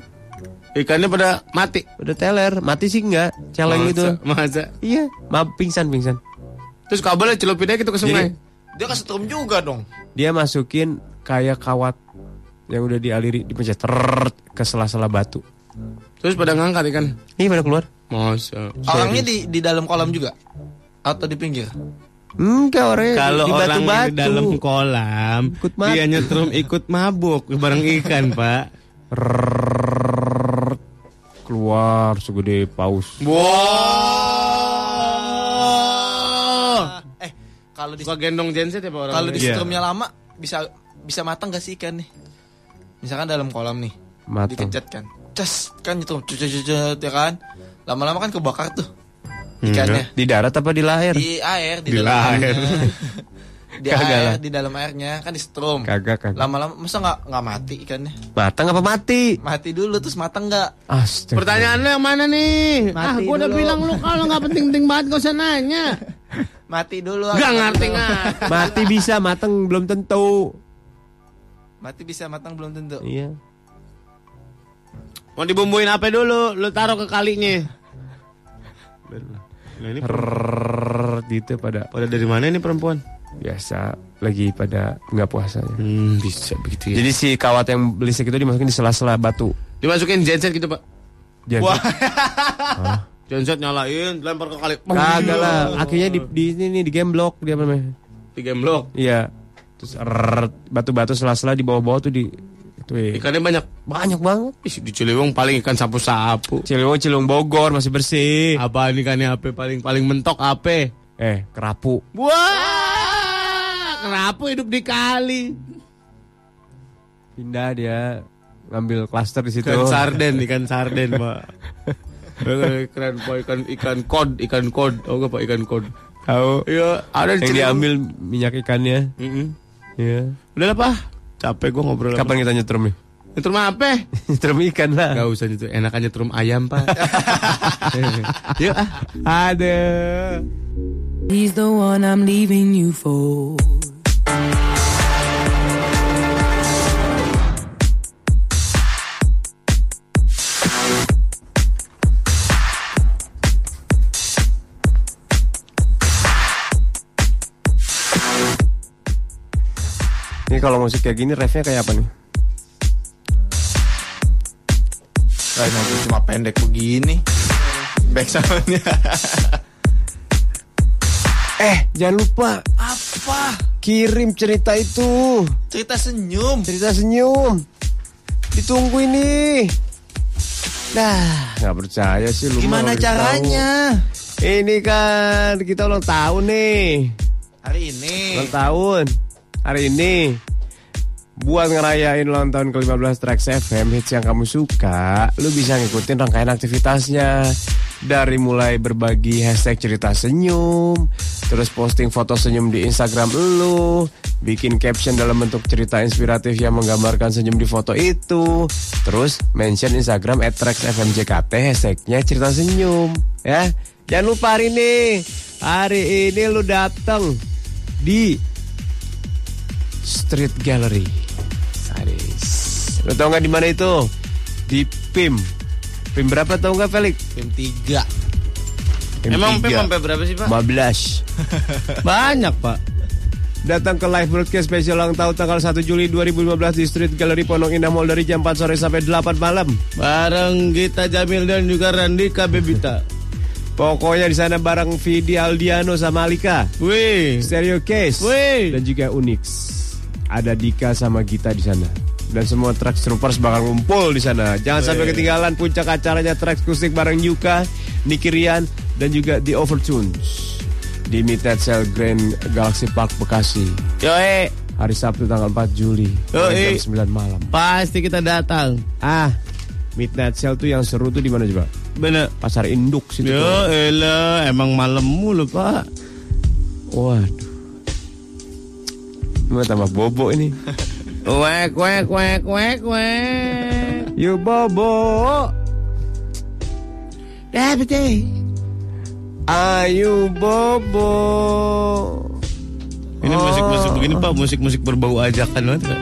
E: Ikannya pada mati.
D: Udah teler, mati sih enggak. Celeng gitu.
E: Masa?
D: Iya, ma pingsan pingsan.
E: Terus kabelnya celupin aja gitu ke sungai.
F: Dia kesetrum juga dong.
D: Dia masukin kayak kawat yang udah dialiri dipencet terrrrt ke sela-sela batu.
E: Terus pada ngangkat ikan.
D: Ini pada keluar.
E: Masa?
F: Orangnya di di dalam kolam juga atau di pinggir?
D: Enggak orangnya
E: Kalau
D: di
E: orang
D: batu-batu.
E: di dalam kolam,
D: Ikut mati.
E: dia nyetrum ikut mabuk bareng ikan, Pak.
D: Keluar segede paus.
E: Wow.
F: Kalau di
E: Suka gendong genset ya Pak orang?
F: kalau di
D: Iya.
F: setrumnya lama bisa bisa matang gak sih ikan nih? Misalkan dalam kolam nih,
D: Matang.
F: dikencet kan, cas kan itu, ya kan, lama-lama kan kebakar tuh
E: Hmm,
F: ikannya
D: Di darat apa di lahir?
F: di air, di,
E: Di
F: airnya. di
D: Kagak
F: air,
D: lah.
F: di dalam airnya kan di setrum.
D: Kagak kagak.
F: Lama-lama masa nggak nggak mati ikannya?
D: Matang apa mati?
F: Mati dulu terus matang nggak?
D: Astaga.
E: Pertanyaan lu yang mana nih? ah,
F: Mati
E: gua udah
F: dulu.
E: bilang lu kalau nggak penting-penting banget gak usah nanya.
F: Mati dulu.
E: Gak
F: mati
E: ngerti nggak?
D: Mati bisa, matang belum tentu.
F: Mati bisa matang belum tentu.
D: Iya.
E: Mau dibumbuin apa dulu? Lu taruh ke kalinya. Nah, ini
D: gitu pada
E: pada dari mana ini perempuan?
D: Biasa lagi pada nggak puasa. ya.
E: Hmm, bisa begitu ya.
D: Jadi si kawat yang belisik itu dimasukin di sela-sela batu.
E: Dimasukin genset gitu, Pak.
D: Jangan
F: Wah,
E: Genset nyalain, lempar ke kali.
D: kagak lah. Akhirnya di, di ini nih di game block dia apa namanya?
E: Di game block.
D: Iya. Terus batu-batu sela-sela di bawah-bawah tuh di itu ya.
E: Ikannya banyak.
D: banyak banget.
E: Ih, di Ciliwung paling ikan sapu-sapu.
D: Ciliwung Ciliwung Bogor masih bersih.
E: Apa ikannya apa paling paling mentok apa?
D: Eh, kerapu.
E: Wah, kenapa hidup di kali?
D: Pindah dia ngambil klaster di situ.
E: Ikan sarden, ikan sarden, Pak. Eh, Keren, Pak. Ikan ikan kod, ikan kod. Oh, Pak ikan kod.
D: Tahu.
E: Iya, ada
D: Yang diambil minyak ikannya. Iya.
E: Udah lah, Pak. Capek gue ngobrol.
D: Kapan kita nyetrum nih?
E: Rumah apa?
D: nyetrum ikan lah.
E: Gak usah itu, enakan nyetrum ayam, Pak. Yuk, ah.
D: Ada.
H: He's the one I'm leaving you for.
D: Kalau musik kayak gini refnya kayak apa nih?
F: Lah, emang cuma pendek begini. Back soundnya.
D: Eh, jangan lupa
F: Apa?
D: kirim cerita itu.
F: Cerita senyum.
D: Cerita senyum. Ditunggu ini. Nah, nggak percaya sih lu.
F: Gimana caranya?
D: tahu. Ini kan kita ulang tahun nih.
F: Hari ini.
D: Ulang tahun. Hari ini. Buat ngerayain ulang tahun ke-15 Trax FM hits yang kamu suka, lu bisa ngikutin rangkaian aktivitasnya. Dari mulai berbagi hashtag cerita senyum, terus posting foto senyum di Instagram lu, bikin caption dalam bentuk cerita inspiratif yang menggambarkan senyum di foto itu, terus mention Instagram at TraxFMJKT hashtagnya cerita senyum. Ya, jangan lupa hari ini, hari ini lu datang di Street Gallery. Sadis. Lo tau nggak di mana itu? Di PIM. PIM berapa tau nggak Felix?
F: Tim 3.
D: PIM
E: Emang Pim
D: tiga.
E: sampai berapa sih, Pak?
D: 15.
E: Banyak, Pak.
D: Datang ke live broadcast spesial ulang tahun tanggal 1 Juli 2015 di Street Gallery Pondok Indah Mall dari jam 4 sore sampai 8 malam.
E: Bareng Gita Jamil dan juga Randika Bebita.
D: Pokoknya di sana bareng Vidi Aldiano sama Alika.
E: Wih.
D: Stereo Case.
E: Wih.
D: Dan juga Unix. Ada Dika sama Gita di sana. Dan semua Trax Troopers bakal ngumpul di sana. Jangan sampai ketinggalan puncak acaranya Trax Kusik bareng Yuka, Nicky Rian, dan juga The Overtunes. Di Midnight Cell Grand Galaxy Park Bekasi.
E: Yoi.
D: Hari Sabtu tanggal 4 Juli.
E: Yoi.
D: Jam 9 malam.
E: Pasti kita datang.
D: Ah, Midnight Cell tuh yang seru tuh di mana coba?
E: Bener.
D: Pasar Induk situ.
E: Yo elah, emang malam mulu, Pak.
D: Waduh. Cuma tambah bobo ini.
E: Wek, wek, wek, wek, wek.
D: You bobo.
E: Dapete.
D: Ayu bobo.
E: Ini
D: Oh.
E: musik-musik begini Pak, musik-musik berbau ajakan banget Pak.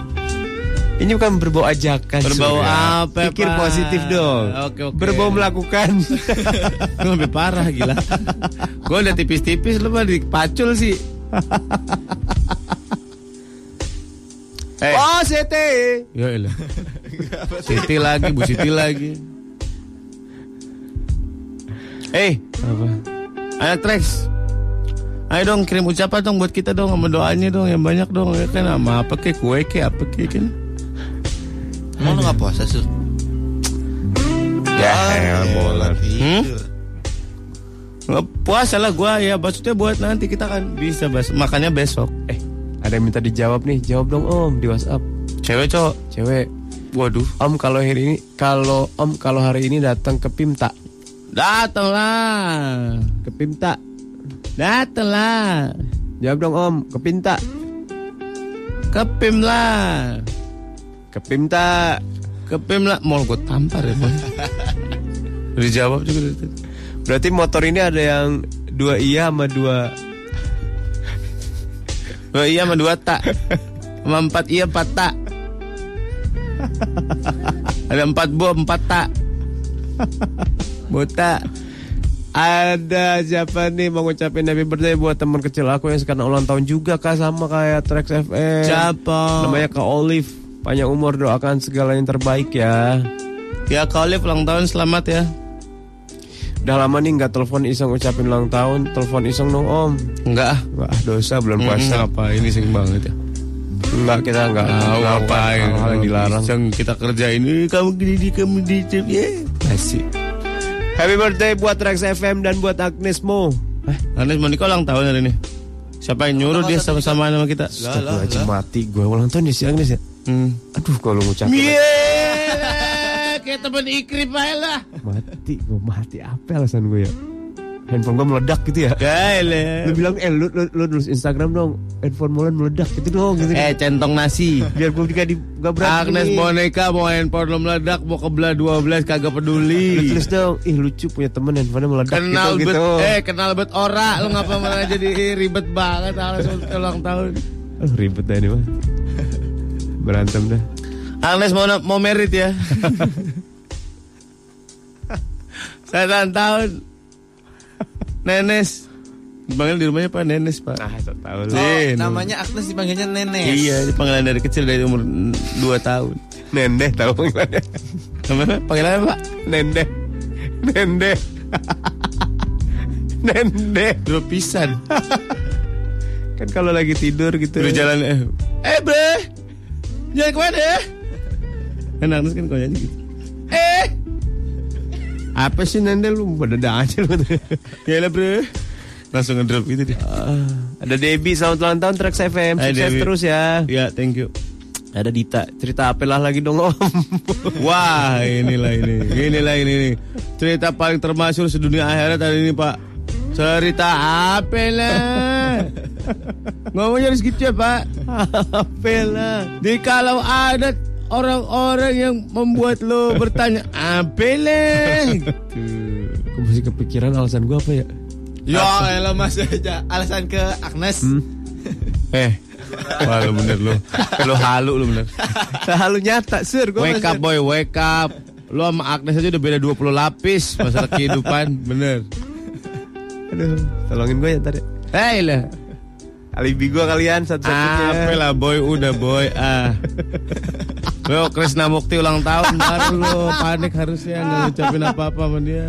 D: Ini bukan berbau ajakan.
E: Berbau
D: Surya.
E: apa,
D: Pikir
E: Pak?
D: positif dong.
E: Oke, oke.
D: Berbau melakukan.
E: Lu lebih parah gila. Gue udah tipis-tipis lu mah dipacul sih. Eh,
D: Oh, CT.
E: ya elah. Siti lagi, Bu Siti lagi. Eh,
D: Apa?
E: ayo Trax. Ayo dong kirim ucapan dong buat kita dong sama doanya dong yang banyak dong ya kan sama apa kek kue kek apa kek kan.
F: Emang lu gak puasa sih?
D: Ya,
F: Ah,
D: bola.
E: Hmm? Nggak puasa lah gua ya maksudnya buat nanti kita kan bisa bas makanya besok.
D: Eh, ada yang minta dijawab nih. Jawab dong Om di WhatsApp.
E: Cewek cowok.
D: Cewek.
E: Waduh.
D: Om kalau hari ini kalau Om kalau hari ini datang ke Pimta,
E: Datanglah.
D: ke Pimta.
E: Datanglah.
D: Jawab dong Om, ke Pimta.
E: Kepim lah.
D: Ke Pimta.
E: Kepim lah. Mau gue tampar ya bang. Udah dijawab juga.
D: Berarti motor ini ada yang dua iya sama dua
E: Dua iya sama dua tak. Sama empat iya empat tak. Ada empat buah empat tak.
D: Bota. Ada siapa nih mau ngucapin happy birthday buat teman kecil aku yang sekarang ulang tahun juga kak sama kayak Trax FM.
E: Siapa?
D: Namanya Kak Olive. Panjang umur doakan segala yang terbaik ya.
E: Ya kau Liv, ulang tahun selamat ya.
D: Udah lama nih nggak telepon iseng ucapin ulang tahun. Telepon iseng dong om.
E: Enggak ah.
D: Wah dosa bulan puasa.
E: apa ini sing banget ya.
D: Enggak kita enggak
E: Tahu ngapain
D: hal-hal yang dilarang.
E: Iseng kita kerjain ini kamu gini di kamu di ya.
D: Asik. Happy birthday buat Trax FM dan buat Agnes Mo.
E: Anes Monika ulang tahun hari ini. Siapa yang nyuruh dia sama-sama sama kita?
D: Astagfirullahaladzim mati gue ulang tahun ya si Agnes ya.
E: Hmm.
D: Aduh kalau ngucapin
E: Yeah, kayak teman Ikrip aja lah.
D: mati gue mati apa alasan gue ya? Handphone gue meledak gitu ya.
E: Gile.
D: Lu bilang eh lu, lu, lu nulis Instagram dong Handphone Molan meledak gitu dong gitu
E: Eh centong nasi.
D: Biar gue juga di gak berani
E: Agnes boneka mau handphone lo meledak mau kebelah 12 kagak
D: Lu
E: peduli.
D: tulis dong Ih lucu punya temen handphonenya meledak
E: Kenal
D: gitu,
E: bet,
D: gitu.
E: eh kenal bet ora lu ngapa malah jadi ribet banget alasan ulang tahun.
D: Aduh ribet dah ini mah Berantem dah
E: Agnes mau mau merit ya. Saya tahun. Nenes. Dipanggil di rumahnya Pak Nenes, Pak.
D: Ah tau
F: Oh, namanya Agnes dipanggilnya Nenes.
E: Iya, panggilan dari kecil dari umur 2 tahun.
D: Nendeh tau panggilannya
E: Namanya panggilannya Pak?
D: Nendeh Nendeh Nendeh
E: Dua pisan.
D: Kan kalau lagi tidur gitu
E: Udah jalan eh. Eh, Bre. Jangan ke mana ya? Kan Agnes kan konyolnya gitu. Eh.
D: Apa sih Nendeh lu Beda aja lu
E: Ya lah, Bre. Langsung ngedrop gitu dia.
D: Ah, Ada Debbie selamat ulang tahun Trax FM
E: Hai,
D: Sukses
E: Debbie.
D: terus ya
E: Ya, thank you.
D: Ada Dita Cerita apa lah lagi dong om
E: Wah, inilah ini. Inilah ini nih. Cerita paling termasyur sedunia akhirat hari ini, Pak. Cerita apa lah? Ngomongnya harus gitu ya, Pak.
D: Apa lah
E: Jadi kalau ada orang-orang yang membuat lo bertanya, apa lah?
D: Gue masih kepikiran alasan gue apa ya
F: Yo, elah mas aja alasan ke Agnes.
E: Eh, wah lu bener lu. Lu halu lu bener.
D: Selalu nyata sur gue
E: Wake up boy, wake up. Lu sama Agnes aja udah beda 20 lapis masalah kehidupan, bener.
D: Aduh Tolongin gue ya ntar ya
E: Hei lah.
D: Alibi gue kalian satu-satunya
E: Apa lah boy, udah boy ah. Lo Krisna Mukti ulang tahun baru lo panik harusnya nggak ngucapin apa-apa sama dia.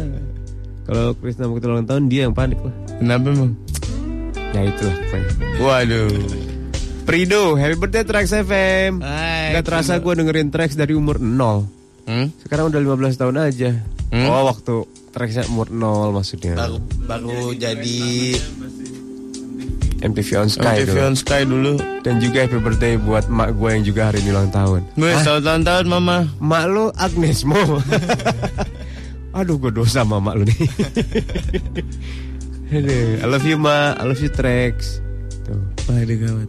D: Kalau Krisna mau ulang tahun dia yang panik lah
E: Kenapa emang?
D: Ya itulah pokoknya
E: Waduh.
D: Prido Happy birthday Trax FM
E: Hai,
D: Gak terasa gue dengerin Trax dari umur 0
E: Hmm?
D: Sekarang udah 15 tahun aja
E: Hmm?
D: Oh waktu Traxnya umur 0 maksudnya
F: Baru baru jadi
D: MTV on Sky
E: MTV
D: dulu.
E: on Sky dulu.
D: Dan juga happy birthday buat mak gue yang juga hari ini ulang tahun
E: Gue selamat ulang tahun mama.
D: Mak lu Agnes Mo Aduh gue dosa sama mak lu nih Aduh, I love you ma, I love you Trax Tuh.
E: Waduh gawat.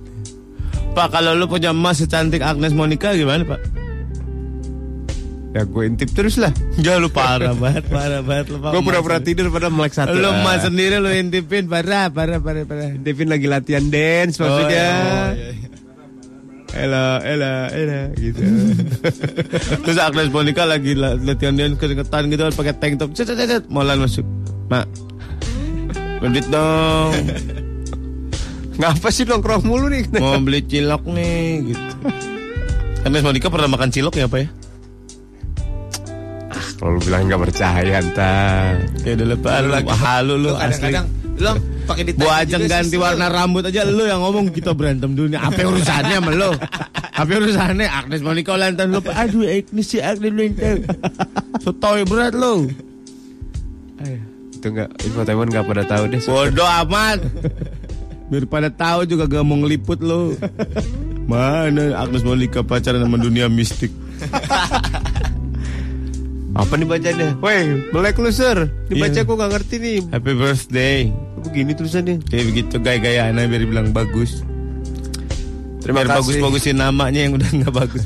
E: Pak kalau lu punya emas secantik Agnes Monica gimana pak?
D: Ya gue intip terus lah.
E: Enggak lu parah banget, parah banget.
D: Gue pura-pura tidur pada melek satu.
E: Lu
D: Ah.
E: emas sendiri lu intipin parah, parah, parah, parah.
D: Devin lagi latihan dance maksudnya.
E: Oh, iya, iya.
D: Ella, Ella, Ella gitu.
E: Terus Agnes Monica lagi la- latihan dance keringetan gitu pakai tank top. Cet, cet, cet. Molan masuk. Mak. Ngedit dong.
D: Ngapa sih nongkrong mulu nih?
E: Mau beli cilok nih gitu. Agnes Monica pernah makan cilok ya, Pak ya?
D: Kalau lu bilang nggak percaya entar.
E: Ya udah lepas lu halu lu.
F: Kadang-kadang lu pakai di
E: Gua ajang ganti warna rambut aja lu yang ngomong kita berantem dulu nih. Apa urusannya sama lu? Apa urusannya Agnes Monica ulang tahun lu? Aduh, Agnes si Agnes ulang tahun. Sotoy berat lu.
D: Itu nggak infotainment nggak pada tahu deh.
E: Bodoh amat. Biar pada tahu juga gak mau ngeliput lu. Mana Agnes Monica pacaran sama dunia mistik.
D: Apa nih bacanya? Weh, melek lu sir. Dibaca
E: Iya.
D: gua nggak ngerti nih.
E: Happy birthday.
D: Begini tulisannya.
E: Kayak begitu gaya-gayaan biar bilang bagus.
D: Terima
E: biar
D: kasih.
E: bagus-bagusin namanya yang udah nggak bagus.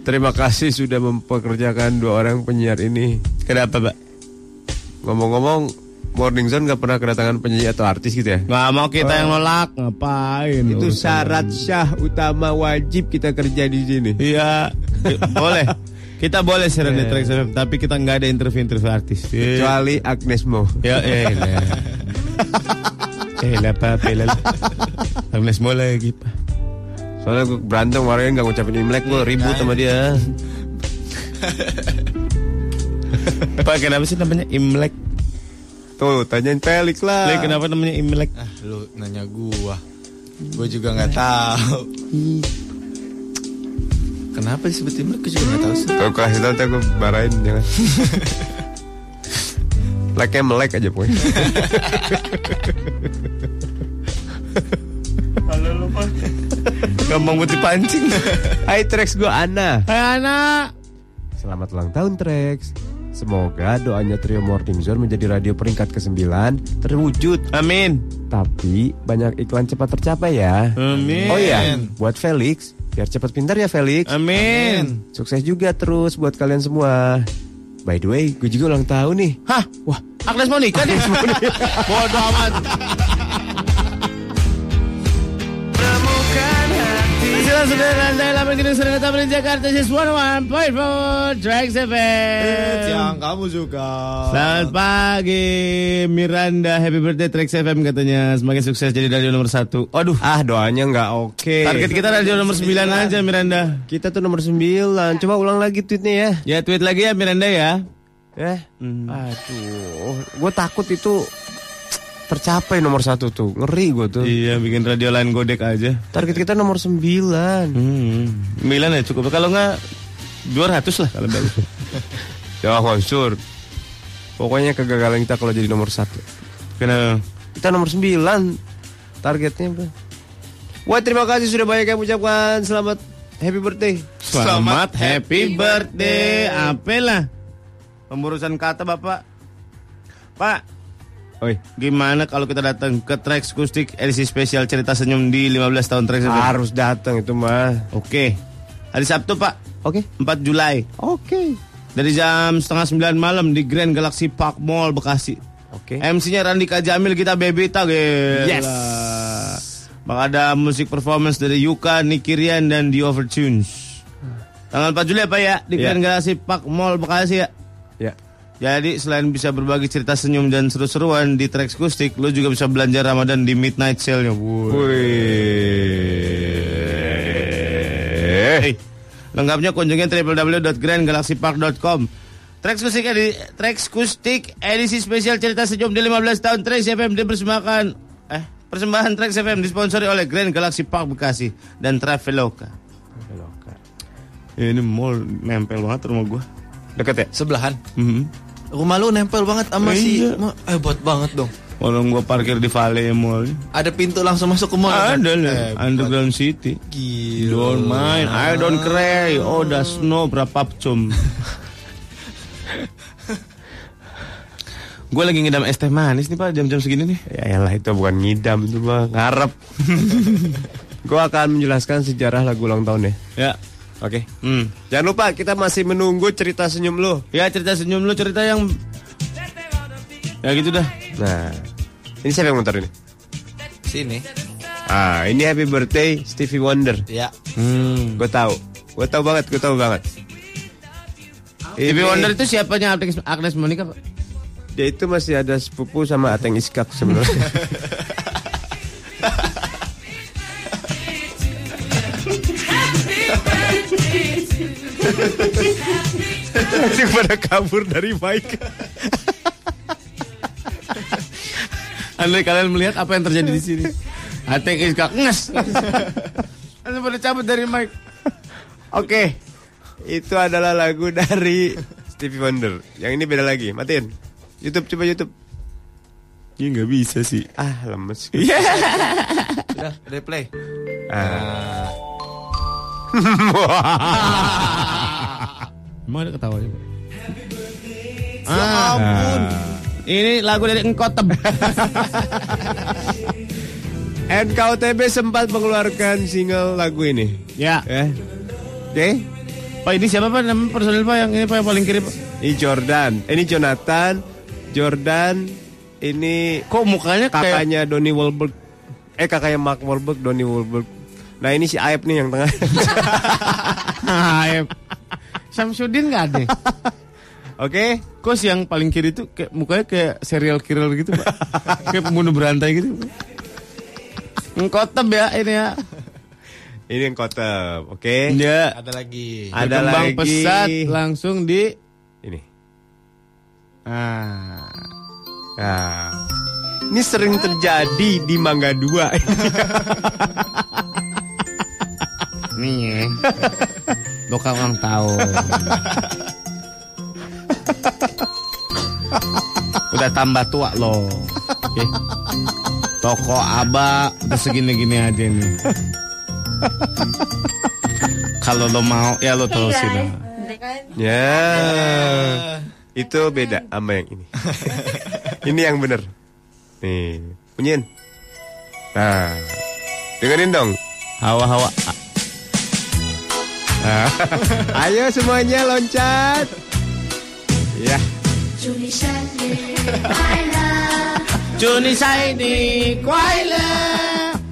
D: Terima kasih sudah mempekerjakan dua orang penyiar ini.
E: Kenapa, Pak?
D: Ngomong-ngomong, Morning Zone nggak pernah kedatangan penyanyi atau artis gitu ya?
E: Nggak mau kita yang nolak, ngapain?
D: Itu
E: Urusan
D: syarat syah utama wajib kita kerja di sini.
E: Iya, boleh. Kita boleh siaran di
D: Iya.
E: Trax FM, tapi kita nggak ada interview-interview artis.
D: Kecuali Agnes Mo.
E: Ya, eh, lah. eh, lah, lah. Agnes mau lagi, Pak.
D: Soalnya gue berantem kemarin nggak ngucapin Imlek gue ribut sama dia.
E: Pak, kenapa sih namanya Imlek?
D: Tuh, tanyain Pelik lah.
E: Lek, kenapa namanya Imlek?
F: Ah, lu nanya gua. Gua juga nggak tahu. Kenapa disebut Imlek? Gua juga nggak tahu sih.
D: Kalau kasih tau, ntar gue marahin jangan. Leknya melek aja pokoknya.
E: Halo, lu, Pak. Gampang buat dipancing.
D: Hai Trex, gue Ana.
E: Hai, anak.
D: Selamat ulang tahun Trex. Semoga doanya Trio Morning Zone menjadi radio peringkat ke-9 terwujud.
E: Amin.
D: Tapi banyak iklan cepat tercapai ya.
E: Amin.
D: Oh iya, buat Felix, biar cepat pintar ya Felix.
E: Amin.
D: Sukses juga terus buat kalian semua. By the way, gue juga ulang tahun nih.
E: Hah? Wah, Agnes Monica nih. Bodoh amat. Di Jakarta Just one one point four Trax FM.
F: Yang kamu suka.
E: Selamat pagi Miranda Happy birthday Trax FM katanya Semakin sukses jadi radio nomor satu Aduh
D: Ah, doanya nggak oke.
E: Target kita radio nomor 9 aja Miranda
D: Kita tuh nomor 9. Coba ulang lagi tweetnya ya.
E: Ya tweet lagi ya Miranda ya
D: Eh, aduh, gue takut itu tercapai nomor satu tuh, ngeri gue tuh.
E: Iya bikin radio lain godek aja
D: Target kita nomor 9
E: hmm. Milan ya cukup Kalau nggak 200 lah kalau bagus
D: Jangan konsur. Pokoknya kegagalan kita kalau jadi nomor satu.
E: Kenapa?
D: Kita nomor 9 targetnya. Bro. Wah terima kasih sudah banyak yang mengucapkan selamat happy birthday.
E: Selamat happy birthday Apalah Pemburusan kata bapak Pak
D: Oi,
E: Gimana kalau kita datang ke Trax Kustik edisi spesial cerita senyum di 15 tahun Trax
D: harus datang itu mah.
E: Oke. Hari Sabtu Pak,
D: Oke.
E: 4 Julai.
D: Oke.
E: Dari jam setengah 9 malam di Grand Galaxy Park Mall Bekasi.
D: Oke.
E: MC-nya Randika Jamil kita bebita gila.
D: Yes.
E: Bakal ada musik performance dari Yuka, Nicky Rian, dan The Overtunes. Tanggal 4 Juli Pak ya di
D: Iya.
E: Grand Galaxy Park Mall Bekasi ya. Jadi selain bisa berbagi cerita senyum dan seru-seruan di Trax Kustik, lo juga bisa belanja Ramadan di Midnight Sale-nya. Hey. Lengkapnya kunjungi www.grandgalaxypark.com. Trax Kustik edi Trax Kustik edisi spesial cerita senyum di 15 tahun Trax FM dipersembahkan eh persembahan Trax FM disponsori oleh Grand Galaxy Park Bekasi dan Traveloka. Ini mall nempel banget rumah gua.
D: Deket ya?
F: Sebelahan.
E: Mhm.
F: Rumah lu nempel banget sama si
E: Iya.
F: Hebat banget dong.
E: Orang gua parkir di Vale Mall.
F: Ada pintu langsung masuk ke mall. kan?
E: Ada lah,
F: Hebat.
E: Underground City.
F: Gila.
E: Don't mind, I don't cry. Oh, das no berapa cum. Gue lagi ngidam es teh manis nih pak jam-jam segini nih.
D: Ya elah itu bukan ngidam itu mah ngarep. Gue akan menjelaskan sejarah lagu ulang tahun ya.
E: Ya,
D: Oke.
E: Hmm.
D: Jangan lupa kita masih menunggu cerita senyum lu.
E: Ya cerita senyum lu cerita yang Ya gitu dah.
D: Nah, ini siapa yang muter ini?
F: Sini.
D: Ah, ini Happy Birthday Stevie Wonder.
F: Ya.
E: Hmm.
D: Gue tahu. Gue tahu banget, gue tahu banget.
E: Stevie
D: Ini-
E: Wonder itu siapanya Agnes, Agnes Monica, Pak?
D: Dia itu masih ada sepupu sama Ateng Iskak sebenarnya. Masih pada kabur dari Mike.
E: Andai kalian melihat apa yang terjadi di sini. Hati iskak nges. Anda pada cabut dari mic.
D: Oke, itu adalah lagu dari Stevie Wonder. Yang ini beda lagi. Matiin. YouTube coba YouTube.
E: Ini nggak bisa sih.
D: Ah lemes.
F: Udah, udah play.
D: Ah.
E: Emang ada ketawanya, Pak?
F: Ya ampun.
E: Ini lagu dari Engkotem.
D: NKOTB sempat mengeluarkan single lagu ini.
E: ya.
D: Ya. Oke.
E: Pak ini siapa Pak nama personil Pak yang ini Pak yang paling kiri Pak?
D: Ini Jordan. Eh, Ini Jonathan. Jordan. Ini
E: Kok mukanya kayak
D: kakaknya Donny Wahlberg. Eh kakaknya Mark Wahlberg, Donny Wahlberg. Nah ini si Aep nih yang tengah.
E: Aib. Samsudin nggak ada.
D: Oke.
E: Kok si yang paling kiri itu kayak mukanya kayak serial killer gitu Pak? kayak pembunuh berantai gitu. Engkotem ya ini ya.
D: Ini yang kotem. Oke.
E: Ya.
F: Ada lagi.
D: Ada
E: Berkembang
D: lagi.
E: pesat langsung di
D: Ini.
E: ah
D: Nah. Ini sering terjadi di Mangga 2.
E: nih ya. Lokal ulang tahun. udah tambah tua loh. Oke. Toko Aba udah segini-gini aja nih. Kalau lo mau ya lo terusin. lah.
D: ya. Itu beda sama yang ini. ini yang bener. Nih, punyin. Nah. Dengerin dong.
E: Hawa-hawa.
D: Ayo semuanya loncat. Ya.
E: Juni Saini Kuala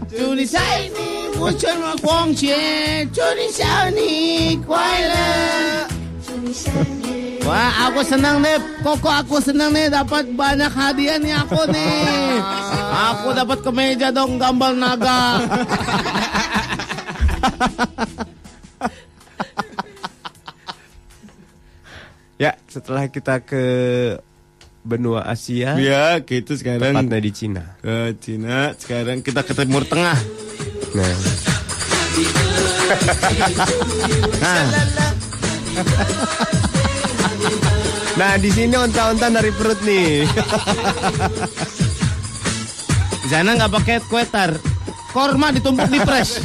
E: Juni Saini Wuchen wa Guangqie Juni Saini Kuala Wah aku senang nih. Koko aku senang nih Dapat banyak hadiah nih aku nih. Aku dapat kemeja dong Gambar naga
D: Ya, setelah kita ke benua Asia,
E: Ya gitu sekarang.
D: tepatnya di Cina.
E: Ke Cina Sekarang kita ke Timur Tengah.
D: Nah,
E: Nah.
D: Nah di sini onta-onta dari perut nih.
E: Di sana nggak pakai kue tar Korma ditumpuk di press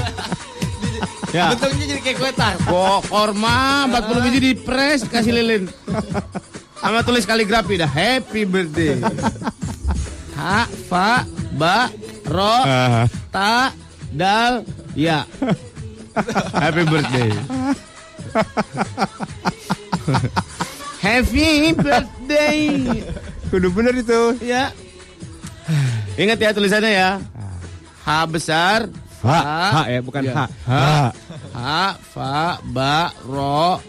E: Ya
F: Bentuknya jadi kayak kue tar.
E: Kok korma 40 biji di press kasih lilin. Sama tulis kaligrafi dah happy birthday. Ha, fa, ba, ro, ta, dal, ya. Happy birthday. happy birthday.
D: Kudu bener itu.
E: Ya. Ingat ya tulisannya ya. H besar,
D: Ha, ha ya, bukan
E: Ya.
D: ha.
E: Ha. Ha, fa, ba, ro,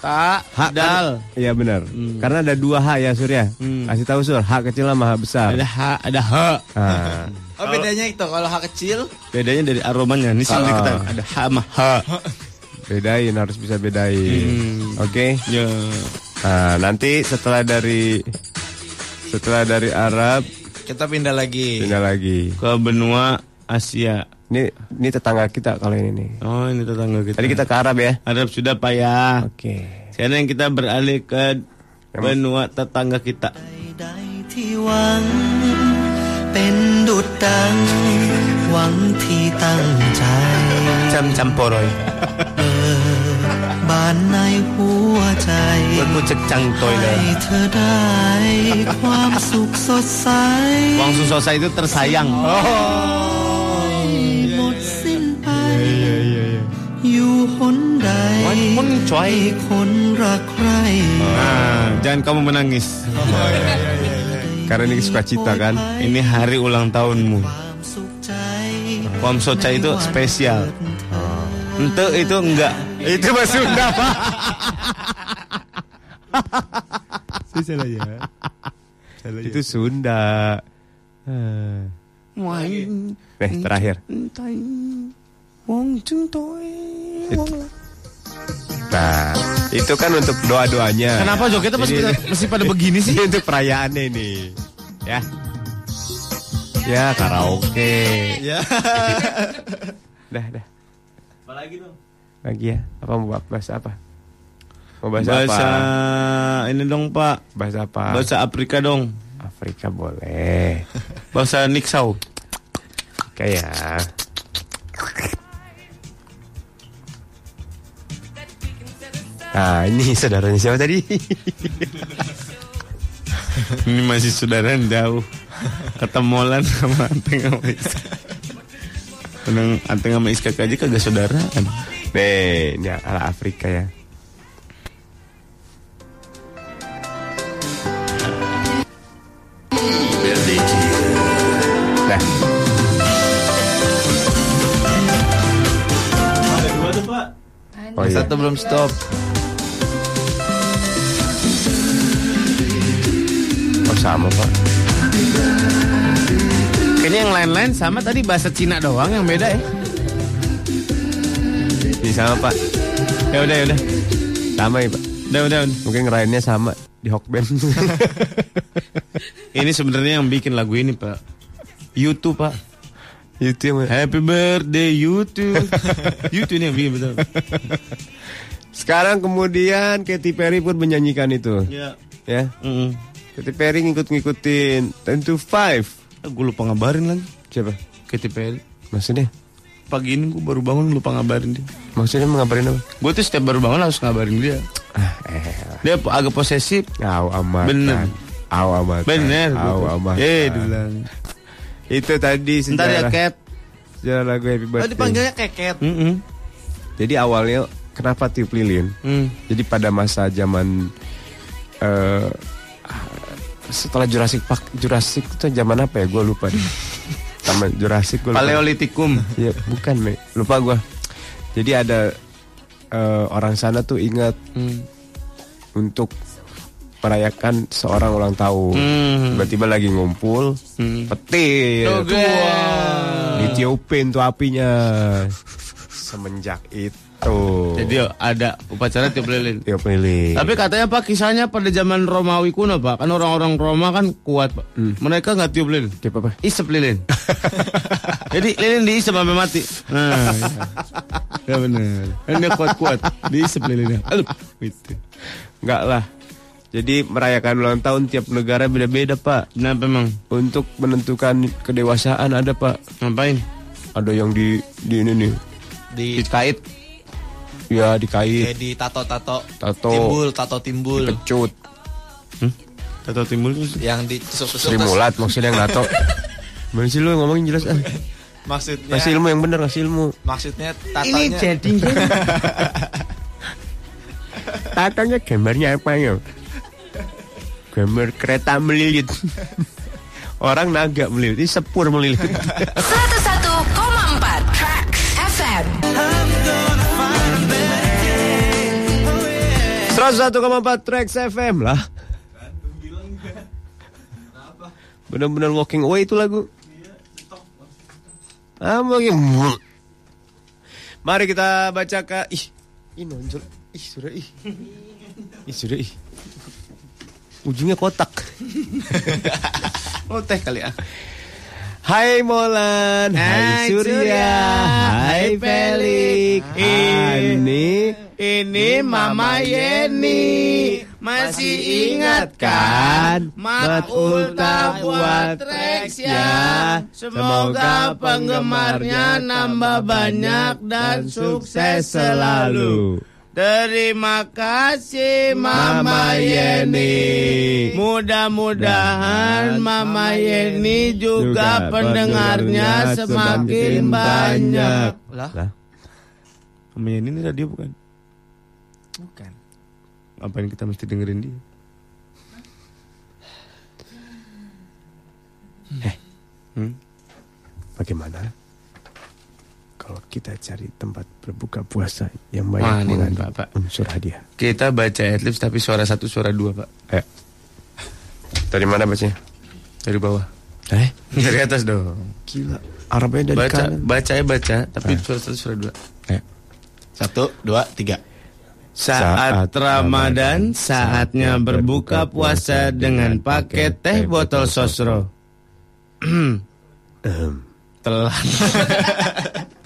E: ta,
D: Ha,
E: dal.
D: Iya benar. Karena ada dua H ya Surya.
E: Hmm.
D: Kasih tahu Sur, H kecil sama H besar.
E: Ada H, ada H.
D: Nah,
F: Oh bedanya itu kalau H kecil
E: Bedanya dari aromanya. Ini sih
D: Ah.
E: diketahui. Ada H sama H.
D: bedain harus bisa bedain.
E: Hmm.
D: Oke.
E: Ya.
D: Nah, nanti setelah dari setelah dari Arab
F: kita pindah lagi.
D: pindah lagi.
E: Ke benua Asia.
D: Ini ini tetangga kita kalau ini nih.
E: Oh, ini tetangga kita.
D: Tadi kita ke Arab ya.
E: Arab sudah Pak ya.
D: Oke.
E: Sekarang kita beralih ke benua tetangga kita.
I: ใดๆที่หวัง เป็นดุดดัง หวังที่ตั้งใจ
E: Cam camporoy.
I: บานในหัวใจ
E: Aku cekcang toy
I: ให้
E: dah.
I: เธอได้ความสุขสดใส
E: Wang Susosa itu tersayang.
I: หมดสิ้น ไป อยู่หน
E: pun coy.
I: คนรักใคร
E: Nah, jangan kamu menangis.
D: Karena ini suka cita kan.
E: Ini hari ulang tahunmu.
I: สุขใจ
E: Pom soca itu spesial. Ente itu enggak. Itu bahasa Sunda, Pak.
D: salah ya. Itu Sunda. Eh, terakhir. Nah, itu kan untuk doa-doanya.
E: Kenapa jogetnya masih
D: Ini-
E: pada- masih pada begini sih?
D: Ini untuk perayaannya ini. Ya. Ya, karaoke.
F: Ya.
D: Dah, dah.
F: Apa lagi dong?
D: Lagi ya. Apa mau bahas apa? Mau bahas
E: Bahasa
D: apa?
E: ini dong, Pak.
D: Bahas apa?
E: Bahasa Afrika dong.
D: Afrika boleh.
E: Bahasa Niksau.
D: Kayak Nah ini saudaranya siapa tadi?
E: Ini masih saudara jauh. Ketemolan sama Anteng sama Iska. Tenang, Anteng sama Iska aja kagak saudara kan.
D: Nih, ini ala Afrika ya. Nah,
F: Ada dua tuh, Pak.
D: oh iya.
F: Satu belum stop.
D: Sama pak.
E: Kayaknya yang lain-lain sama tadi bahasa Cina doang yang beda ya.
D: Ini sama pak.
E: Ya udah, ya udah.
D: Sama ya pak.
E: Udah, udah. udah.
D: Mungkin ngerainnya sama di Hokben.
E: Ini sebenarnya yang bikin lagu ini, Pak. YouTube, Pak.
D: Yang
E: Happy birthday YouTube. YouTube ini yang bikin betul.
D: Sekarang kemudian Katy Perry pun menyanyikan itu.
E: Ya.
D: Ya.
E: Mm
D: Katy Perry ngikut-ngikutin Ten to Five.
E: Gue lupa ngabarin lagi.
D: Siapa?
E: Katy Perry.
D: Maksudnya?
E: Pagi ini gue baru bangun lupa ngabarin dia.
D: Maksudnya mengabarin apa?
E: Gue tuh setiap baru bangun harus ngabarin dia.
D: Ah, eh.
E: Dia agak posesif.
D: Aw amat.
E: Bener.
D: Aw amat.
E: Bener.
D: Aw amat.
E: Eh, dibilang.
D: Itu tadi
E: Ntar ya,
D: sejarah.
E: Cat.
D: Sejarah lagu Happy
F: Oh,
D: Birthday.
F: dipanggilnya keket.
E: Mm-mm.
D: Jadi awalnya kenapa tiup lilin?
E: Mm.
D: Jadi pada masa zaman eh setelah Jurassic Park, Jurassic itu zaman apa ya? Gue lupa deh. Taman Jurassic gue.
E: Paleolitikum.
D: Ya, bukan, Me. Lupa gua. Jadi ada eh, orang sana tuh ingat
E: Mm.
D: untuk merayakan seorang ulang tahun.
E: Hmm.
D: Tiba-tiba lagi ngumpul,
E: Hmm.
D: petir.
E: Oke.
D: Ditiupin tuh apinya. Semenjak itu.
E: Jadi ada upacara tiup lilin.
D: tiup lilin.
E: Tapi katanya Pak kisahnya pada zaman Romawi kuno Pak Kan orang-orang Roma kan kuat Pak Mereka nggak tiup lilin
D: tiup apa?
E: Isep lilin Jadi lilin diisep sampai mati Nah Ya, ya bener Kan dia kuat-kuat Diisep lilinnya Aduh gitu.
D: Enggak lah. Jadi merayakan ulang tahun tiap negara beda-beda, Pak.
E: Kenapa emang?
D: Untuk menentukan kedewasaan ada, Pak.
E: Ngapain?
D: Ada yang di di ini nih.
F: Di
E: Dikait
D: Ya dikait,
F: kayak di tato-tato.
D: Tato.
F: Timbul, tato timbul.
D: pecut.
E: Tato timbul
F: Yang ditusuk-tusuk.
D: Sri
F: terus-
D: Mulat maksudnya yang nato. Mana sih lu ngomongin jelas ah.
F: Maksudnya
D: Kasih ilmu yang bener, kasih ilmu.
F: maksudnya tatonya
D: Tatonya gambarnya apa ya? Gambar kereta melilit. Orang naga melilit, ini sepur melilit.
G: 101,4
D: Trax FM lah. Bener-bener walking away itu lagu. Ah, mungkin. Mari kita baca ke ih, ih nonjol. Ih, sudah ih. Ih, sudah ih. Ujungnya kotak.
E: Oh teh kali ah
D: Hai Molan,
E: Hai,
D: hai, Surya,
E: Surya,
D: hai Pelik,
E: Pelik.
D: ini
E: Ini Mama Yeni. Masih ingat kan Mat Ulta buat Rex ya. Semoga penggemarnya nambah banyak dan sukses selalu Terima kasih Mama Yeni Mudah-mudahan Mama Yeni juga
D: Juga
E: pendengarnya semakin banyak
F: lah.
D: Lah,
E: Mama Yeni ini radio bukan? Ngapain kita mesti dengerin dia?
D: Eh,
E: Hmm?
D: bagaimana kalau kita cari tempat berbuka puasa yang banyak
E: Wah, ini
D: mengandung
E: Pak, Pak.
D: unsur hadiah?
E: Kita baca adlibs tapi suara satu, suara dua, Pak.
D: Ayo. Dari mana bacanya?
E: Dari bawah.
D: Eh,
E: Dari atas dong.
D: gila. Arabnya dari
E: baca,
D: kanan.
E: baca ya baca, tapi
D: Eh.
E: suara satu, suara dua.
F: Satu, dua, tiga.
E: Saat Ramadan, saatnya berbuka puasa dengan paket teh botol sosro. Telat.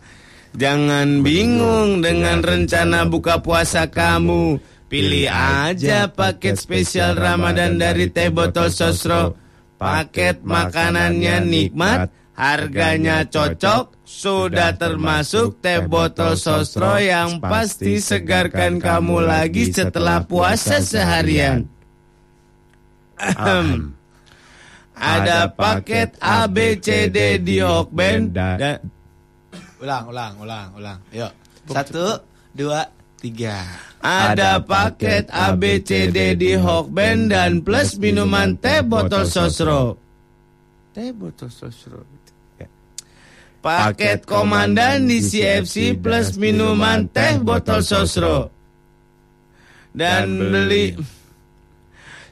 E: Jangan bingung dengan rencana buka puasa kamu. Pilih aja paket spesial Ramadan dari teh botol sosro. Paket makanannya nikmat, harganya cocok, sudah termasuk teh botol sosro yang pasti segarkan kamu lagi setelah puasa seharian. Ahem. Ada paket A, B, C, D di Hokben dan
F: Ulang, ulang, ulang, ulang. Yuk. Satu, dua, tiga.
E: ada paket A, B, C, D di Hokben dan plus minuman teh botol sosro. Teh botol sosro. Paket komandan di CFC plus minuman teh botol sosro. Dan beli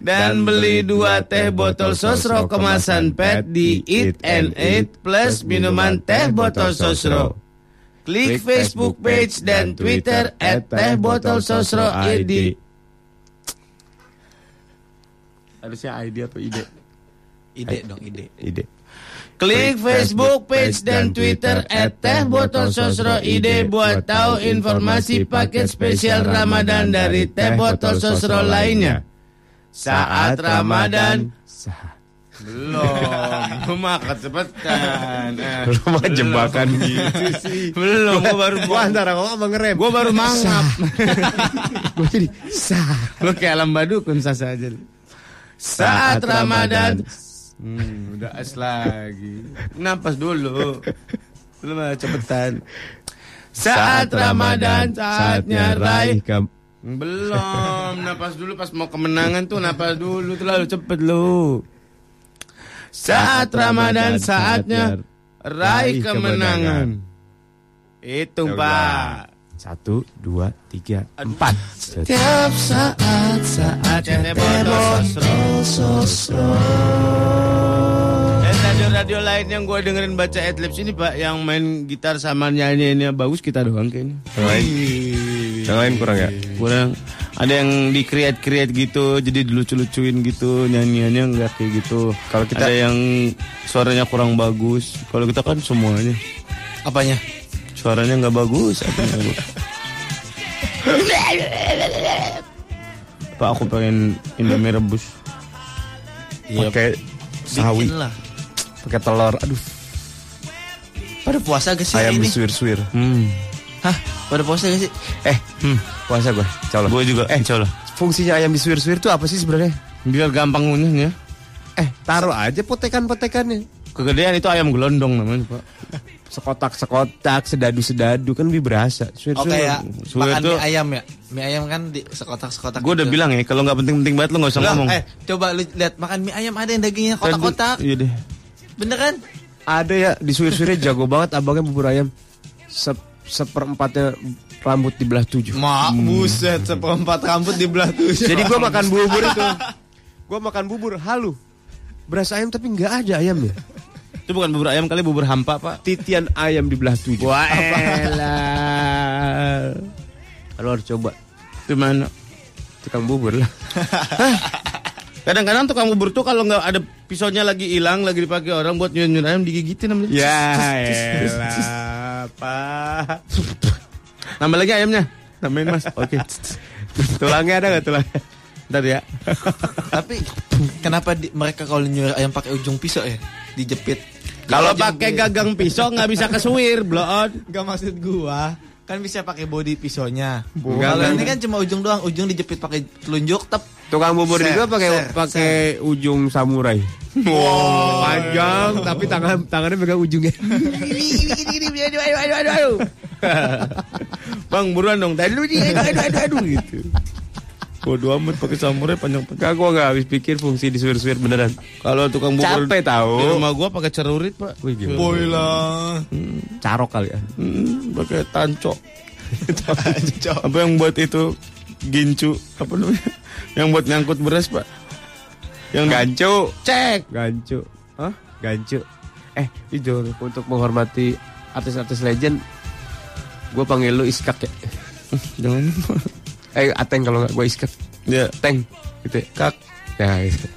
E: dan beli dua teh botol sosro kemasan PET di Eat and Eat plus minuman teh botol sosro. Klik Facebook page dan Twitter at teh botol sosro ID. Harusnya ID atau ide?
F: Ide dong, ide.
D: Ide.
E: Klik Facebook page dan Twitter at teh botol sosro ide buat tahu informasi paket spesial Ramadan dari teh botol sosro lainnya. Saat Ramadan belum, lu mah cepetan. Eh,
D: Lu mah jebakan
E: belum.
D: gitu sih.
E: Belum, gua baru
D: Gua antara ngomong sama ngerem.
E: Gua baru mangap.
D: Gua jadi sah.
E: Lu kayak alam badukun sasa aja. Saat Ramadan. Hmm, udah as lagi. Napas dulu. Lu mah cepetan. Saat Ramadan saatnya raih. Belum, napas dulu pas mau kemenangan tuh napas dulu terlalu cepet lu. Saat Ramadan saatnya raih kemenangan. Hitung Pak.
D: Satu, dua, tiga, empat.
E: Setiap saat saatnya botol sosro. Dan radio-radio lain yang gue dengerin baca adlibs ini pak, yang main gitar sama nyanyiinnya bagus kita doang kayaknya.
D: Lain? Yang lain kurang ya?
E: Kurang. Ada yang di create create gitu, jadi dilucu-lucuin gitu, nyanyiannya nggak kayak gitu.
D: Kalau kita-
E: ada yang suaranya kurang bagus. Kalau kita kan semuanya.
F: Apanya?
E: Suaranya nggak bagus. apa yang bagus. Pak aku pengen Indomie rebus.
F: Iya,
D: Pakai sawi, pakai telur. Aduh,
F: Pada puasa gak sih
D: ayam
F: ini?
D: disuir-suir.
E: Hmm.
F: Hah? Pada puasa gak sih?
D: Eh, hmm, puasa gue. Insya Allah.
E: Gue juga.
D: Eh,
E: insya Allah.
D: Fungsinya ayam disuir-suir itu apa sih sebenarnya?
E: Biar gampang ngunyahnya.
D: Eh, taruh aja potekan-potekannya.
E: Kegedean itu ayam gelondong namanya pak.
D: Sekotak-sekotak, sedadu-sedadu kan lebih berasa.
F: Oh
D: Suir-suir.
F: kayak
E: Suwe
F: makan
E: tuh-
F: mie ayam ya? Mie ayam kan di sekotak-sekotak
E: Gue udah
F: gitu.
E: bilang ya kalau nggak penting-penting banget lo nggak usah
F: Lah,
E: ngomong.
F: eh, coba lu lihat makan mie ayam ada yang dagingnya kotak-kotak.
E: Iya deh.
F: Bener kan?
D: Ada ya disuir-suirnya jago banget abangnya bubur ayam. Se seperempatnya rambut dibelah tujuh.
F: Mak, buset, seperempat rambut di belah tujuh.
D: Jadi gua makan bubur itu. Gua makan bubur halu. Beras ayam tapi nggak ada ayamnya.
E: Itu bukan bubur ayam kali bubur hampa pak.
D: Titian ayam dibelah tujuh.
E: Wah elah.
D: Lo harus coba.
E: Itu mana?
D: Tukang bubur lah.
E: Kadang-kadang tukang bubur tuh kalau nggak ada pisaunya lagi hilang, lagi dipakai orang buat nyuir-nyuir ayam digigitin namanya.
D: Ya elah, Pak.
E: Nambah lagi ayamnya. Nambahin mas. Oke.
D: Tulangnya ada nggak tulangnya?
E: Ntar ya.
F: Tapi kenapa di- mereka kalau nyuir ayam pakai ujung pisau ya? Dijepit.
E: Kalau pakai gagang pisau nggak bisa kesuir, bloon.
F: Gak maksud gua kan bisa pakai body pisaunya. Kalau ini kan cuma ujung doang, ujung dijepit pakai telunjuk tep.
D: Tukang bubur
F: Ser,
D: juga pakai pakai ujung samurai.
E: Wow.
D: Panjang tapi tangan tangannya pegang ujungnya.
E: aduh, aduh, aduh, aduh, aduh. Bang buruan dong. Tadi lu di aduh, aduh, aduh, aduh, gitu. Bodoh amat pakai samurai panjang-panjang.
D: Gak, gua gak habis pikir fungsi disuir-suir beneran.
E: Kalau tukang bubur
D: Capek tahu.
E: Di rumah gua pakai cerurit, Pak.
D: Wih, gila.
F: Boy lah.
D: Carok kali ya.
E: Hmm, pakai tancok. Apa yang buat itu gincu apa namanya? Yang buat nyangkut beras, Pak. Yang
D: Gancu.
E: cek.
D: Gancu. Hah? Gancu. Eh, itu untuk menghormati artis-artis legend, gue panggil lu Iskak ya.
E: Jangan.
D: Eh, Ateng kalau nggak gue Iskak.
E: Ya,
D: Teng, gitu. ya.
E: kak.
D: Ya, gitu.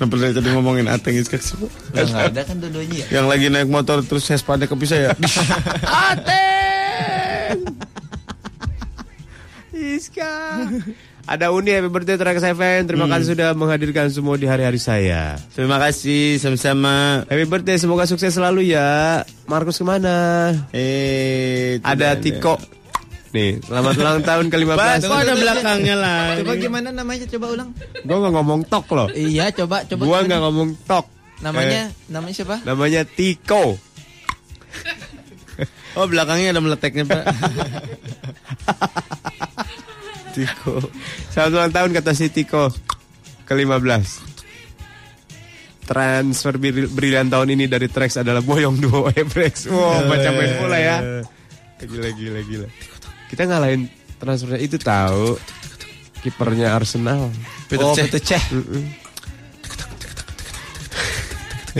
E: Kenapa dari tadi ngomongin ateng iskak sih?
F: Udah nggak ada kan dua-duanya ya.
E: Yang lagi naik motor terus Vespa kepisah ya.
D: Iska. Ada Uni happy birthday Trax FM. Terima kasih sudah menghadirkan semua di hari-hari saya.
E: Terima kasih sama-sama.
D: Happy birthday, semoga sukses selalu ya. Markus ke mana?
E: Eh,
D: Ada Tiko. Nih, selamat ulang tahun ke-15.
E: Pak, kok ada belakangnya lah.
F: Coba gimana namanya? Coba ulang.
D: Gue gak ngomong tok loh.
F: Iya, coba coba.
D: Gue
F: gimana?
D: gak ngomong tok.
F: Namanya namanya siapa?
D: Namanya Tiko.
E: Oh, belakangnya ada meleteknya, Pak.
D: Tiko. Selamat ulang tahun kata si Tiko. Ke-15. Transfer bril- brilian tahun ini dari Trax adalah Boyong Duo Ebrex. Wow, macam main bola ya. Gila, gila, gila. Kita ngalahin transfernya itu tahu. Kipernya Arsenal.
E: Peter
F: oh,
E: Cech.
F: Peter Cech.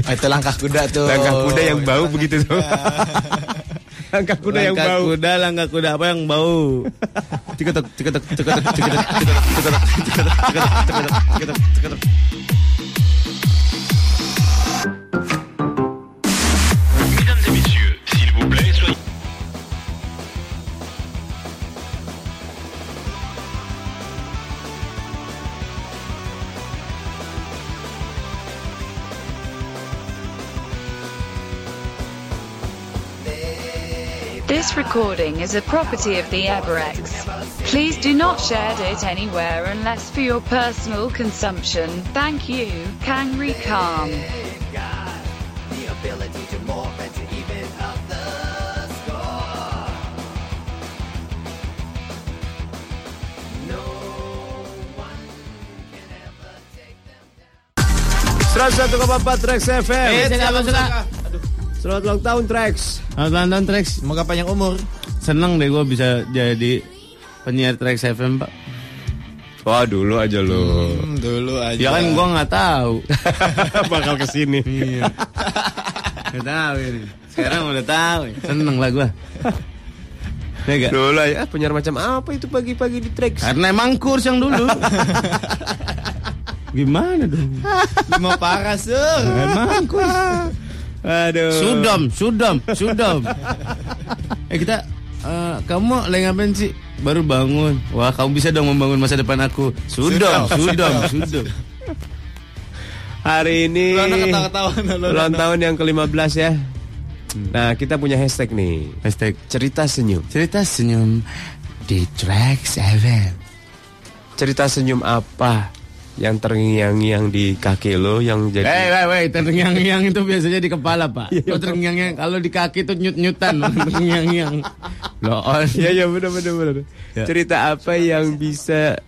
F: Ah, itu langkah kuda tuh.
D: Langkah kuda yang bau begitu tuh. Langkah kuda yang
E: Langkah
D: bau.
E: kuda, langkah kuda apa yang bau? Ciketek, ciketek, ciketek, ciketek, ciketek, ciketek, ciketek, ciketek, ciketek, ciketek,
B: This recording is a property of the Everex. Please do not share it anywhere unless for your personal consumption. Thank you, Kangri Calm.
D: Seratus empat Trax FM.
E: Eh, siapa suka?
D: Selamat ulang tahun Trax.
E: Selamat ulang tahun, Trax.
F: Semoga panjang umur.
E: Seneng deh gue bisa jadi penyiar Trax FM, Pak.
D: Wah dulu aja lo.
F: Hmm, dulu aja.
E: Ya kan gue nggak tahu.
D: Bakal ke sini.
E: Iya. Nggak tahu ini. Sekarang udah tahu. Seneng lah gue. Ya gak?
D: Dulu aja ah, penyiar macam apa itu pagi-pagi di Trax?
E: Karena emang kurs yang dulu. Gimana dong?
F: Lima parah, Sur.
E: Emang kurs.
D: Aduh.
E: Sudom, sudom, sudom. eh kita, eh, kamu lagi ngapain sih? Baru bangun. Wah, kamu bisa dong membangun masa depan aku. Sudom, sudom, sudom.
D: Hari ini ulang tahun yang ke-15 ya. Nah, kita punya hashtag nih.
E: Hashtag
D: Cerita senyum.
E: cerita senyum di Trax FM.
D: Cerita senyum apa yang terngiang-ngiang di kaki lo yang jadi
E: Eh, weh, weh, terngiang-ngiang itu biasanya di kepala, Pak. Kalau terngiang-ngiang, kalau di kaki itu nyut-nyutan, terngiang-ngiang. Loh.
D: Iya iya benar benar benar.
E: Ya.
D: Cerita apa yang bisa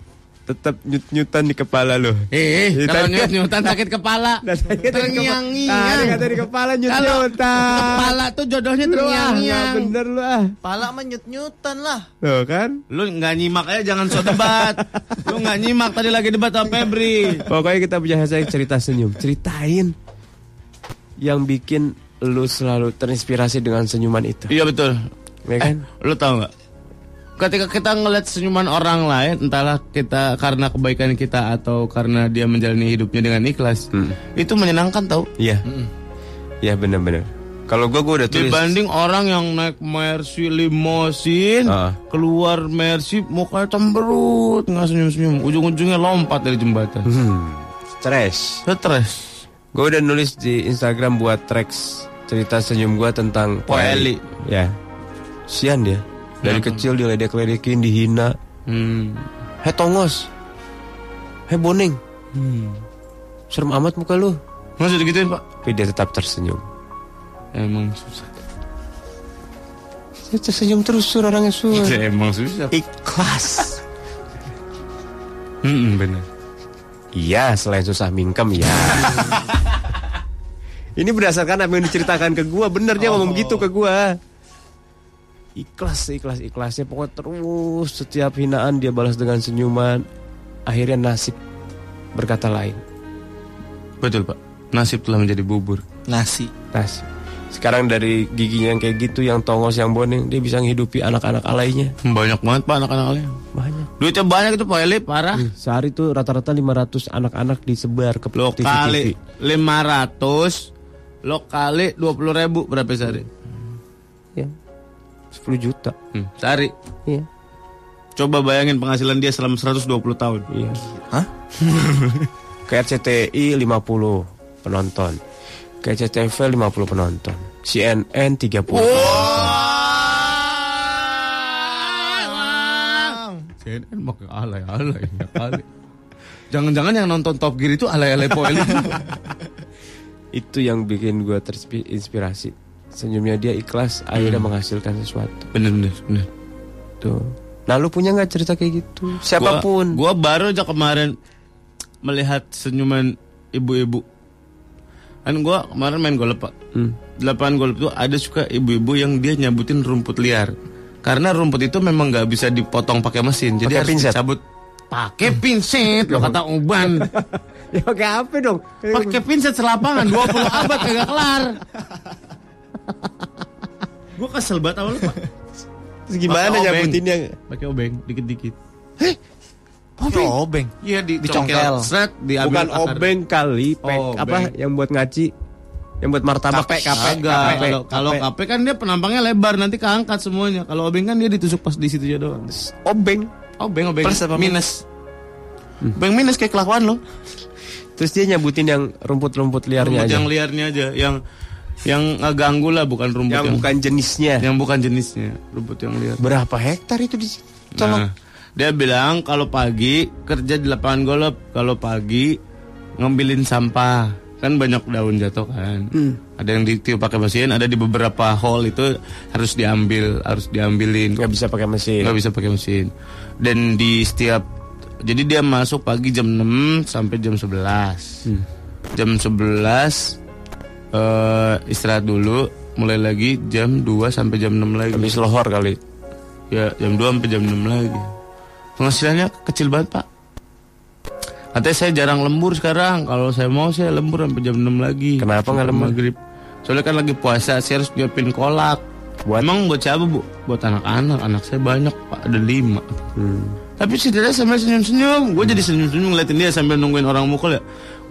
D: tetap nyut-nyutan di kepala lo?
E: Eh,
D: Ya,
E: kalau
D: tadi-
E: nyut-nyutan sakit kepala.
D: Nah, kepala-
E: Terngiang-ngiang.
D: Kata di kepala
E: Kalau
D: nyut-nyutan.
E: kepala tuh jodohnya
D: ah,
E: terngiang-ngiang.
D: bener lu ah.
F: Pala mah nyut-nyutan lah.
D: Tuh kan?
E: Lu nggak nyimak aja jangan so debat. Lu nggak nyimak tadi lagi debat sama Febri.
D: Pokoknya kita punya hashtag cerita senyum. Ceritain yang bikin lu selalu terinspirasi dengan senyuman itu.
E: Iya betul.
D: Ya kan?
E: Lu tahu nggak? Ketika kita ngeliat senyuman orang lain, entahlah kita karena kebaikan kita atau karena dia menjalani hidupnya dengan ikhlas,
D: Hmm.
E: itu menyenangkan tau.
D: Iya. Iya benar-benar. Kalau gua gua udah tulis.
E: Dibanding orang yang naik Mercy limosin,
D: Ah.
E: keluar Mercy mukanya cemberut, nggak senyum-senyum, ujung-ujungnya lompat dari jembatan.
D: Hmm. Stres.
E: Stres.
D: Gue udah nulis di Instagram buat tracks cerita senyum gua tentang
E: Po Eli.
D: Ya. Sian dia. Dari
E: Kenapa?
D: kecil diledek-ledekin, dihina.
E: Hmm.
D: Hei tongos. Hei boning.
E: Hmm.
D: Serem amat muka lu.
E: Masa digituin pak?
D: Tapi dia tetap tersenyum.
E: Emang susah.
D: Dia tersenyum terus sur orangnya sur.
E: Emang susah.
D: Ikhlas.
E: Hmm, bener.
D: Iya, selain susah mingkem ya. Ini berdasarkan apa yang diceritakan ke gua, bener dia ngomong gitu ke gua. Ikhlas, ikhlas, ikhlasnya pokoknya terus setiap hinaan dia balas dengan senyuman. Akhirnya nasib berkata lain.
E: Betul pak. Nasib telah menjadi bubur.
F: Nasi.
D: Nasib. Sekarang dari giginya yang kayak gitu, yang tongos, yang boning, dia bisa menghidupi anak-anak alainya.
E: Banyak banget pak anak-anak alay.
D: Banyak.
E: Duitnya banyak itu pak Eli parah.
D: Ih, Sehari tuh rata-rata 500 anak-anak disebar ke
E: Lo
D: TV-TV.
E: kali 500 Lo kali 20 ribu Berapa sehari?
D: Ya. 10 juta.
E: Hmm, sehari
D: Iya.
E: Coba bayangin penghasilan dia selama 120 tahun
D: Iya.
F: Hah?
D: Ke RCTI 50 penonton. Ke CTV 50 penonton. CNN 30.
E: CNN mah ke alay-alay ya kali Jangan-jangan yang nonton Top Gear itu alay-alay poeli
D: Itu yang bikin gue terinspirasi. Senyumnya dia ikhlas, akhirnya menghasilkan sesuatu.
E: Bener-bener bener.
D: Tuh. Nah lu punya nggak cerita kayak gitu? Siapa pun.
E: Gua, gua baru aja kemarin Melihat senyuman ibu-ibu Kan gua kemarin main golf pak
D: Hmm.
E: Lapangan golf itu ada suka ibu-ibu yang dia nyabutin rumput liar Karena rumput itu memang nggak bisa dipotong pakai mesin Jadi
D: Pakai
E: harus
D: pinset?
E: dicabut Pakai pinset lo kata Uban
D: ya pakai apa dong?
E: Pakai pinset selapangan 20 abad kagak kelar. Gue kesel banget awal pak.
D: Terus gimana nyabutinnya?
E: Pakai obeng dikit-dikit.
F: Obeng. obeng.
E: Iya di
F: Dicongkel.
E: Set diambil
D: Bukan
E: akar.
D: obeng kali, pek
E: Obeng.
D: apa yang buat ngaci, yang buat martabak.
F: Kape, kape.
E: Kalau kalau
D: kape.
E: kape kan dia penampangnya lebar nanti keangkat semuanya. Kalau obeng kan dia ditusuk pas di situ aja doang.
D: Obeng.
E: Obeng obeng
F: Plus apa
E: minus. Obeng minus kayak kelakuan lo.
D: Terus dia nyabutin yang rumput-rumput liarnya
E: Rumput
D: aja.
E: yang liarnya aja, yang yang ngeganggu lah bukan rumput
D: Yang
E: yang,
D: bukan jenisnya.
E: yang bukan jenisnya, rumput yang liar.
D: Berapa hektar itu di
E: Nah, dia bilang kalau pagi kerja di lapangan golf, kalau pagi ngambilin sampah. Kan banyak daun jatuh kan.
D: Hmm.
E: Ada yang ditiup pakai mesin, ada di beberapa hole itu harus diambil, harus diambilin.
D: nggak bisa pakai mesin.
E: Nggak bisa pakai mesin. Dan di setiap jadi dia masuk pagi jam 6 sampai jam 11.
D: Hmm.
E: Jam 11 eh istirahat dulu, mulai lagi jam 2 sampai jam 6 lagi.
D: Habis lohor kali.
E: Ya jam 2 sampai jam 6 lagi Penghasilannya kecil banget pak Katanya saya jarang lembur sekarang Kalau saya mau saya lembur sampai jam 6 lagi
D: Kenapa nggak lembur?
E: maghrib Soalnya kan lagi puasa Saya harus nyiapin kolak
D: Buat?
E: Emang buat siapa bu? Buat anak-anak Anak saya banyak pak Ada lima
D: Hmm.
E: Tapi setidaknya sambil senyum-senyum Gue jadi senyum-senyum ngeliatin dia sambil nungguin orang mukul ya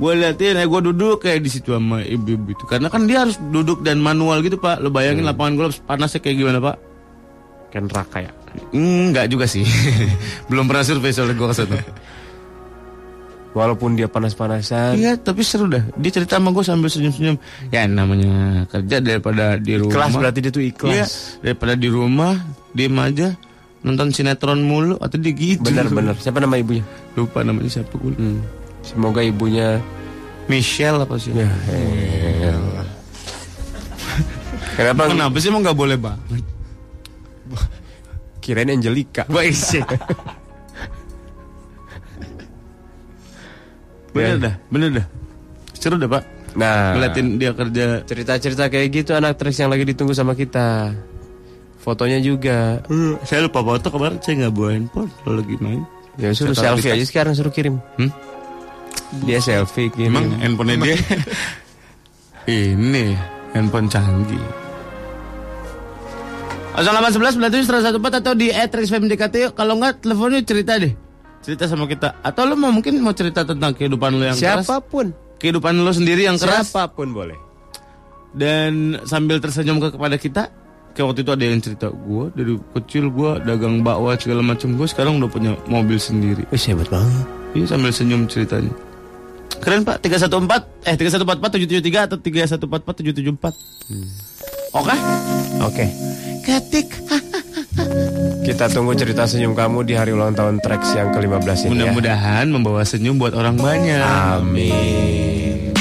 E: Gue liatin ya gue duduk kayak di situ sama ibu-ibu itu Karena kan dia harus duduk dan manual gitu pak Lo bayangin lapangan golf panasnya kayak gimana pak
D: Kan neraka ya.
E: Enggak juga sih. Belum pernah survei soalnya gue ke sana.
D: Walaupun dia panas-panasan.
E: Iya, tapi seru dah. Dia cerita sama gue sambil senyum-senyum. Ya namanya kerja daripada di rumah.
D: Ikhlas berarti dia tuh
E: Iya,
D: ikhlas.
E: daripada di rumah diem aja nonton sinetron mulu atau dia gitu.
D: Benar-benar. Siapa nama ibunya?
E: Lupa namanya siapa gue.
D: Hmm. Semoga ibunya
E: Michelle apa sih?
D: ya elah. Kenapa
E: Kenapa sih emang nggak boleh banget?
D: kirain Angelica?
E: Baik sih. bener
D: Ya.
E: dah, bener dah. Seru dah pak.
D: Nah,
E: Ngeliatin dia kerja
D: cerita-cerita kayak gitu anak Trax yang lagi ditunggu sama kita. Fotonya juga.
E: saya lupa foto kemarin saya nggak bawa handphone kalau lagi main.
D: Ya suruh selfie aja sekarang suruh kirim.
E: Hmm?
D: Dia selfie kirim.
E: Emang handphonenya dia ini handphone canggih. 0811 97 atau di @rexfmdkt yuk. Kalau enggak teleponnya cerita deh. Cerita sama kita. Atau lo mau mungkin mau cerita tentang kehidupan lo yang keras.
D: Siapa pun.
E: Kehidupan lo sendiri yang keras.
D: Siapa pun boleh.
E: Dan sambil tersenyum ke kepada kita. Kayak waktu itu ada yang cerita gue dari kecil gue dagang bakwan segala macam gue sekarang udah punya mobil sendiri.
D: Wih, hebat banget.
E: Iya sambil senyum ceritanya. Keren Pak, 314 eh 3144 773 atau 3144 774. Oke?
D: Oke.
E: Ketik.
D: Kita tunggu cerita senyum kamu di hari ulang tahun Trax yang ke-15 ini ya.
E: Mudah-mudahan membawa senyum buat orang banyak.
D: Amin.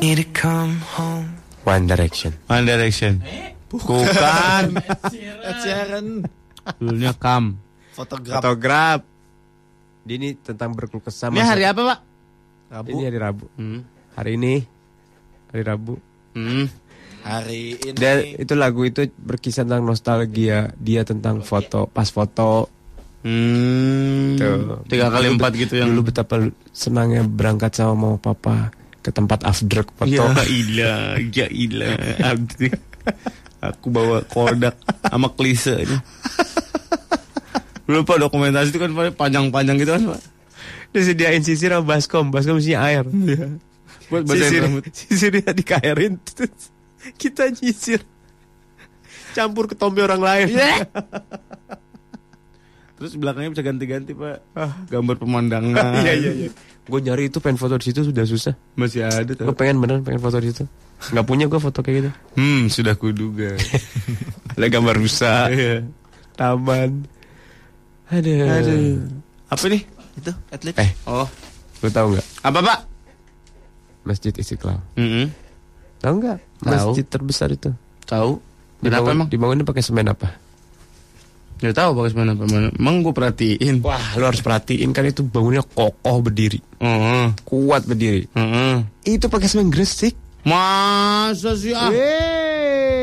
I: Need to come home.
D: One Direction.
E: One Direction. Bukan.
F: Ed Sheeran.
E: Dulunya Kam.
F: Fotograf.
D: Fotograf. Dia ini tentang berkeluh kesah.
E: Ini hari apa, Pak?
F: Rabu.
D: Ini hari Rabu.
E: Hmm.
D: Hari ini hari Rabu.
E: Hmm.
F: Hari ini.
D: Dan itu lagu itu berkisah tentang nostalgia dia tentang foto pas foto
E: Hmm.
D: Tuh.
E: Tiga kali empat gitu yang
D: Dulu betapa senangnya berangkat sama mama papa ke tempat afdruk foto.
E: Ya ilah, ya ilah. Aku bawa kodak sama klise Pak dokumentasi itu kan panjang-panjang gitu kan Pak.
D: Disediain sisir sama baskom, baskom isinya air.
E: Buat badan
D: Sisir,
E: rambut.
D: sisirnya dikairin. terus Kita nyisir. Campur ke tombe orang lain.
E: Terus belakangnya bisa ganti-ganti Pak. Gambar pemandangan.
D: Iya iya iya. Gue nyari itu pengen foto di situ sudah susah.
E: Masih ada
D: Gue pengen beneran pengen foto di situ. Gak punya gue foto kayak gitu.
E: Hmm, sudah kuduga.
D: Ada gambar rusa,
E: Iya.
D: taman. Aduh.
E: Aduh. Apa nih?
F: Itu atlet.
D: Eh,
E: Oh,
D: lu tahu nggak
E: apa Pak?
D: Masjid Istiqlal?
E: Mm
D: Tahu nggak?
E: Tahu.
D: Masjid terbesar itu.
E: Tahu. Kenapa
D: Dibangun-
E: emang?
D: Dibangunnya pakai semen apa?
E: Ya tahu pakai mana apa mana. Emang gue perhatiin.
D: Wah, lu harus perhatiin kan itu bangunnya kokoh berdiri,
E: Heeh.
D: kuat berdiri.
E: Heeh.
D: Itu pakai semen gresik.
E: Masa sih ah?
D: Yeay,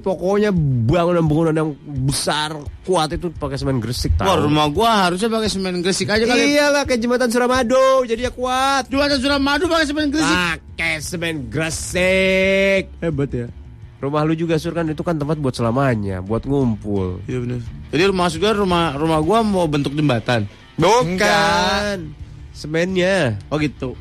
D: pokoknya bangunan-bangunan yang besar, kuat itu pakai semen gresik
E: Wah,
D: tahu.
E: rumah gua harusnya pakai semen gresik aja kali.
D: Iyalah kayak jembatan Suramadu, jadi ya kuat.
E: Jualan Suramadu pakai semen gresik.
D: Pakai semen gresik.
E: Hebat ya.
D: Rumah lu juga sur kan itu kan tempat buat selamanya, buat ngumpul.
E: Iya benar. Jadi maksud gua rumah rumah gua mau bentuk jembatan.
D: Bukan. Semennya.
E: Oh gitu.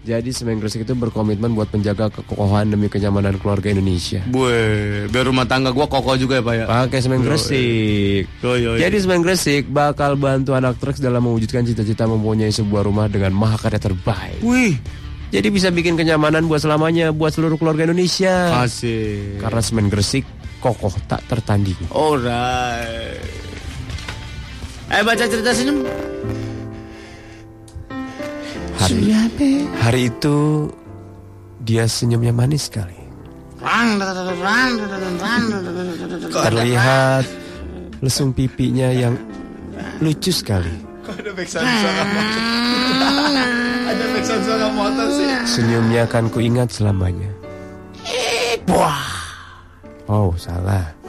D: Jadi semen gresik itu berkomitmen buat menjaga kekokohan demi kenyamanan keluarga Indonesia.
E: Bue, biar rumah tangga gua kokoh juga ya, Pak ya.
D: Pakai semen gresik.
E: Yo yo. yo.
D: Jadi semen gresik bakal bantu anak truk dalam mewujudkan cita-cita mempunyai sebuah rumah dengan mahakarya terbaik.
E: Wih,
D: Jadi bisa bikin kenyamanan buat selamanya buat seluruh keluarga Indonesia.
E: asik.
D: Karena semen gresik kokoh tak tertandingi.
E: Alright. Eh baca cerita senyum.
D: Hari, hari itu dia senyumnya manis sekali. Terlihat lesung pipinya yang lucu sekali.
F: Ada backsound suara motor. Ada backsound suara motor sih.
D: Senyumnya akan kuingat selamanya. Oh, salah.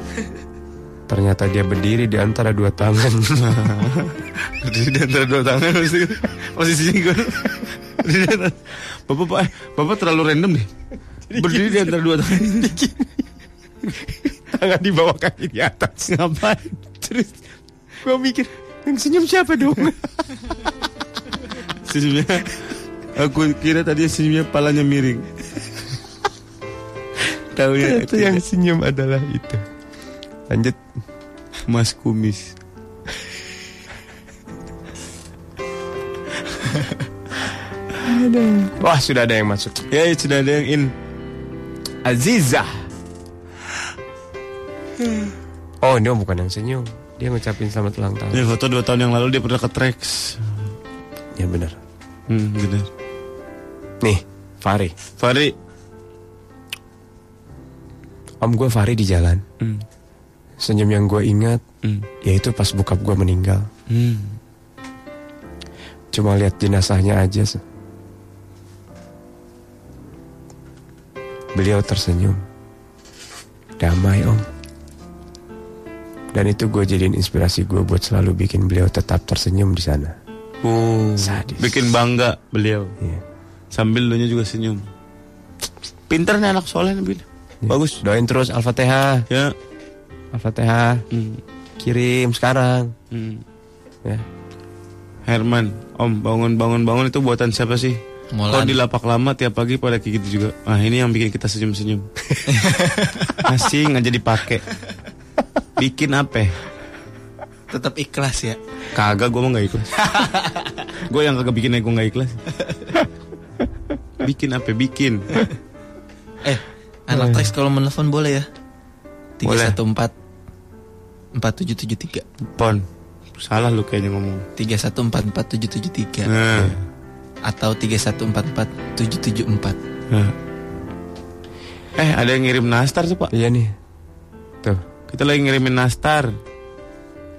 D: Ternyata dia berdiri di antara dua tangan.
E: Berdiri di antara dua tangan pasti posisinya gue. Bapak Pak, eh, Bapak terlalu random deh. Berdiri di antara dua tangan.
D: tangan di bawah kaki di atas.
E: Ngapain?
D: Terus gue mikir, yang senyum siapa dong?
E: Senyumnya Aku kira tadi senyumnya palanya miring Tahu ya
D: Ternyata yang senyum adalah itu. Lanjut.
E: Mas Kumis
D: Wah, sudah ada yang masuk.
E: Ya sudah ada yang in
D: Aziza. Oh, ini bukan yang senyum. Dia ngucapin selamat ulang tahun.
E: Ini foto dua tahun yang lalu dia pernah ke Trax
D: Ya benar.
E: Hmm benar
D: Nih, Fari.
E: Fari
D: Om gue Fari di jalan.
E: Hmm.
D: Senyum yang gue ingat,
E: Hmm.
D: yaitu pas bokap gue meninggal.
E: Hmm.
D: Cuma lihat jenazahnya aja. Beliau tersenyum. Damai om. Dan itu gue jadiin inspirasi gue buat selalu bikin beliau tetap tersenyum di sana.
E: Oh,
D: Sadis.
E: bikin bangga beliau
D: Iya.
E: Sambil lu juga senyum Pinter nih anak soleh nih Bil. Bagus
D: Doain terus Al-Fatihah.
E: Ya
D: Al-Fatihah.
E: Hmm.
D: Kirim sekarang.
E: Hmm.
D: Ya.
E: Herman, Om bangun bangun bangun itu buatan siapa sih? Kalau
F: Molan.
E: di lapak lama tiap pagi pada kayak gitu juga. Ah ini yang bikin kita senyum senyum. Masih nggak jadi dipakai. Bikin apa?
F: Tetap ikhlas ya.
E: Kagak, gue mah nggak ikhlas. gue yang kagak bikin gue nggak ikhlas. bikin apa? Bikin.
F: Eh, anak teks kalau menelpon boleh ya?
E: Boleh.
F: 314 4773
E: Pon. Salah lu kayaknya ngomong.
F: 3144773
E: Nah,
F: atau 3144774.
E: nah. Eh, ada yang ngirim nastar tuh pak.
D: Iya nih. Tuh.
E: Kita lagi ngirimin nastar.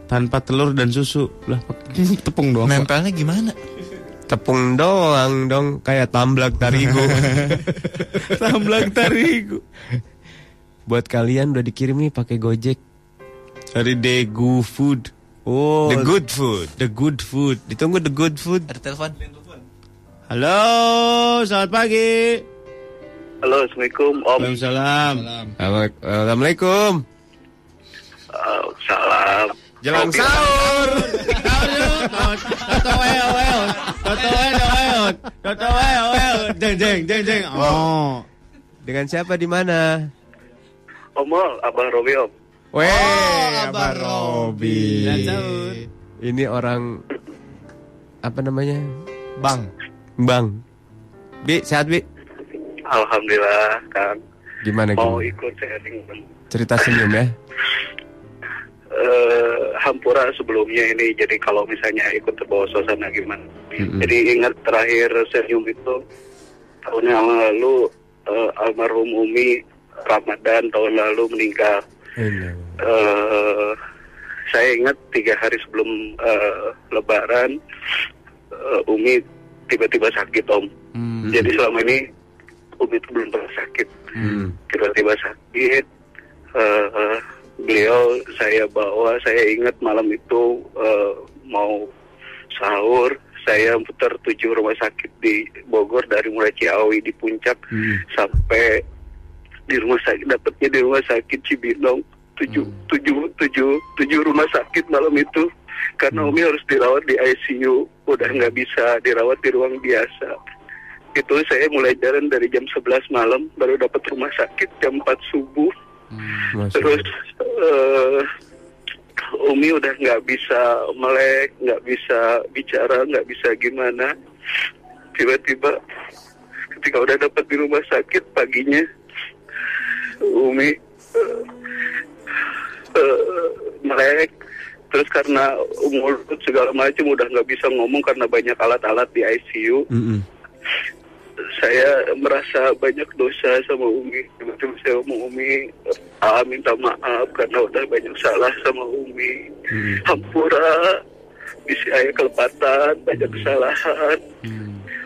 E: tanpa telur dan susu. Lah pakai tepung doang. Pak.
F: Nempelnya gimana?
D: Tepung doang dong kayak tamblak tarigu.
E: Tamblak tarigu.
D: Buat kalian udah dikirim nih pakai Gojek.
E: Dari Daegu Food. Oh,
D: The good food, the good food. Ditunggu the good food.
F: Ada telepon?
E: Halo, selamat pagi.
J: Halo, Assalamualaikum Om.
E: Waalaikumsalam.
D: Assalamualaikum.
J: Uh, salam.
D: Jalan
J: Kopi.
D: sahur.
E: Toto weo weo. Toto weo weo. Toto weo weo. Jeng jeng jeng jeng. Oh.
D: Dengan siapa di mana?
J: Om, Abang Robi Om.
D: Weh,
E: Oh,
D: Abang Robi. Ini orang apa namanya?
E: Bang.
D: Bang. Bi, sehat Bi?
J: Alhamdulillah, Kang.
D: Gimana
J: Mau
D: gimana?
J: ikut sharing
D: Cerita senyum ya.
J: eh Hampura sebelumnya ini. Jadi kalau misalnya ikut terbawa suasana gimana?
D: Mm-mm.
J: Jadi ingat terakhir senyum itu tahun yang lalu eh, almarhum Umi Ramadan tahun lalu meninggal. Eh saya ingat tiga hari sebelum eh, Lebaran eh, Umi tiba-tiba sakit Om. Jadi selama ini Umi itu belum pernah sakit.
D: Hmm.
J: Tiba-tiba sakit. eh, eh, beliau saya bawa. Saya ingat malam itu eh, mau sahur. Saya putar tujuh rumah sakit di Bogor dari mulai Ciawi di puncak
D: Hmm.
J: sampai di rumah sakit dapatnya di rumah sakit Cibinong. Tujuh tujuh tujuh tujuh rumah sakit malam itu. Karena Umi harus dirawat di ICU udah nggak bisa dirawat di ruang biasa. Itu saya mulai jalan dari jam 11 malam baru dapat rumah sakit jam 4 subuh.
D: Masya
J: terus eh, Umi udah nggak bisa melek nggak bisa bicara nggak bisa gimana. Tiba-tiba ketika udah dapat di rumah sakit paginya Umi eh, eh, melek terus karena mulut segala macam udah nggak bisa ngomong karena banyak alat-alat di ICU
D: Mm-mm.
J: saya merasa banyak dosa sama Umi. Tiba-tiba saya ngomong Umi, ah, minta maaf karena udah banyak salah sama Umi. Hampura, bisa ayah kelepatan, banyak kesalahan.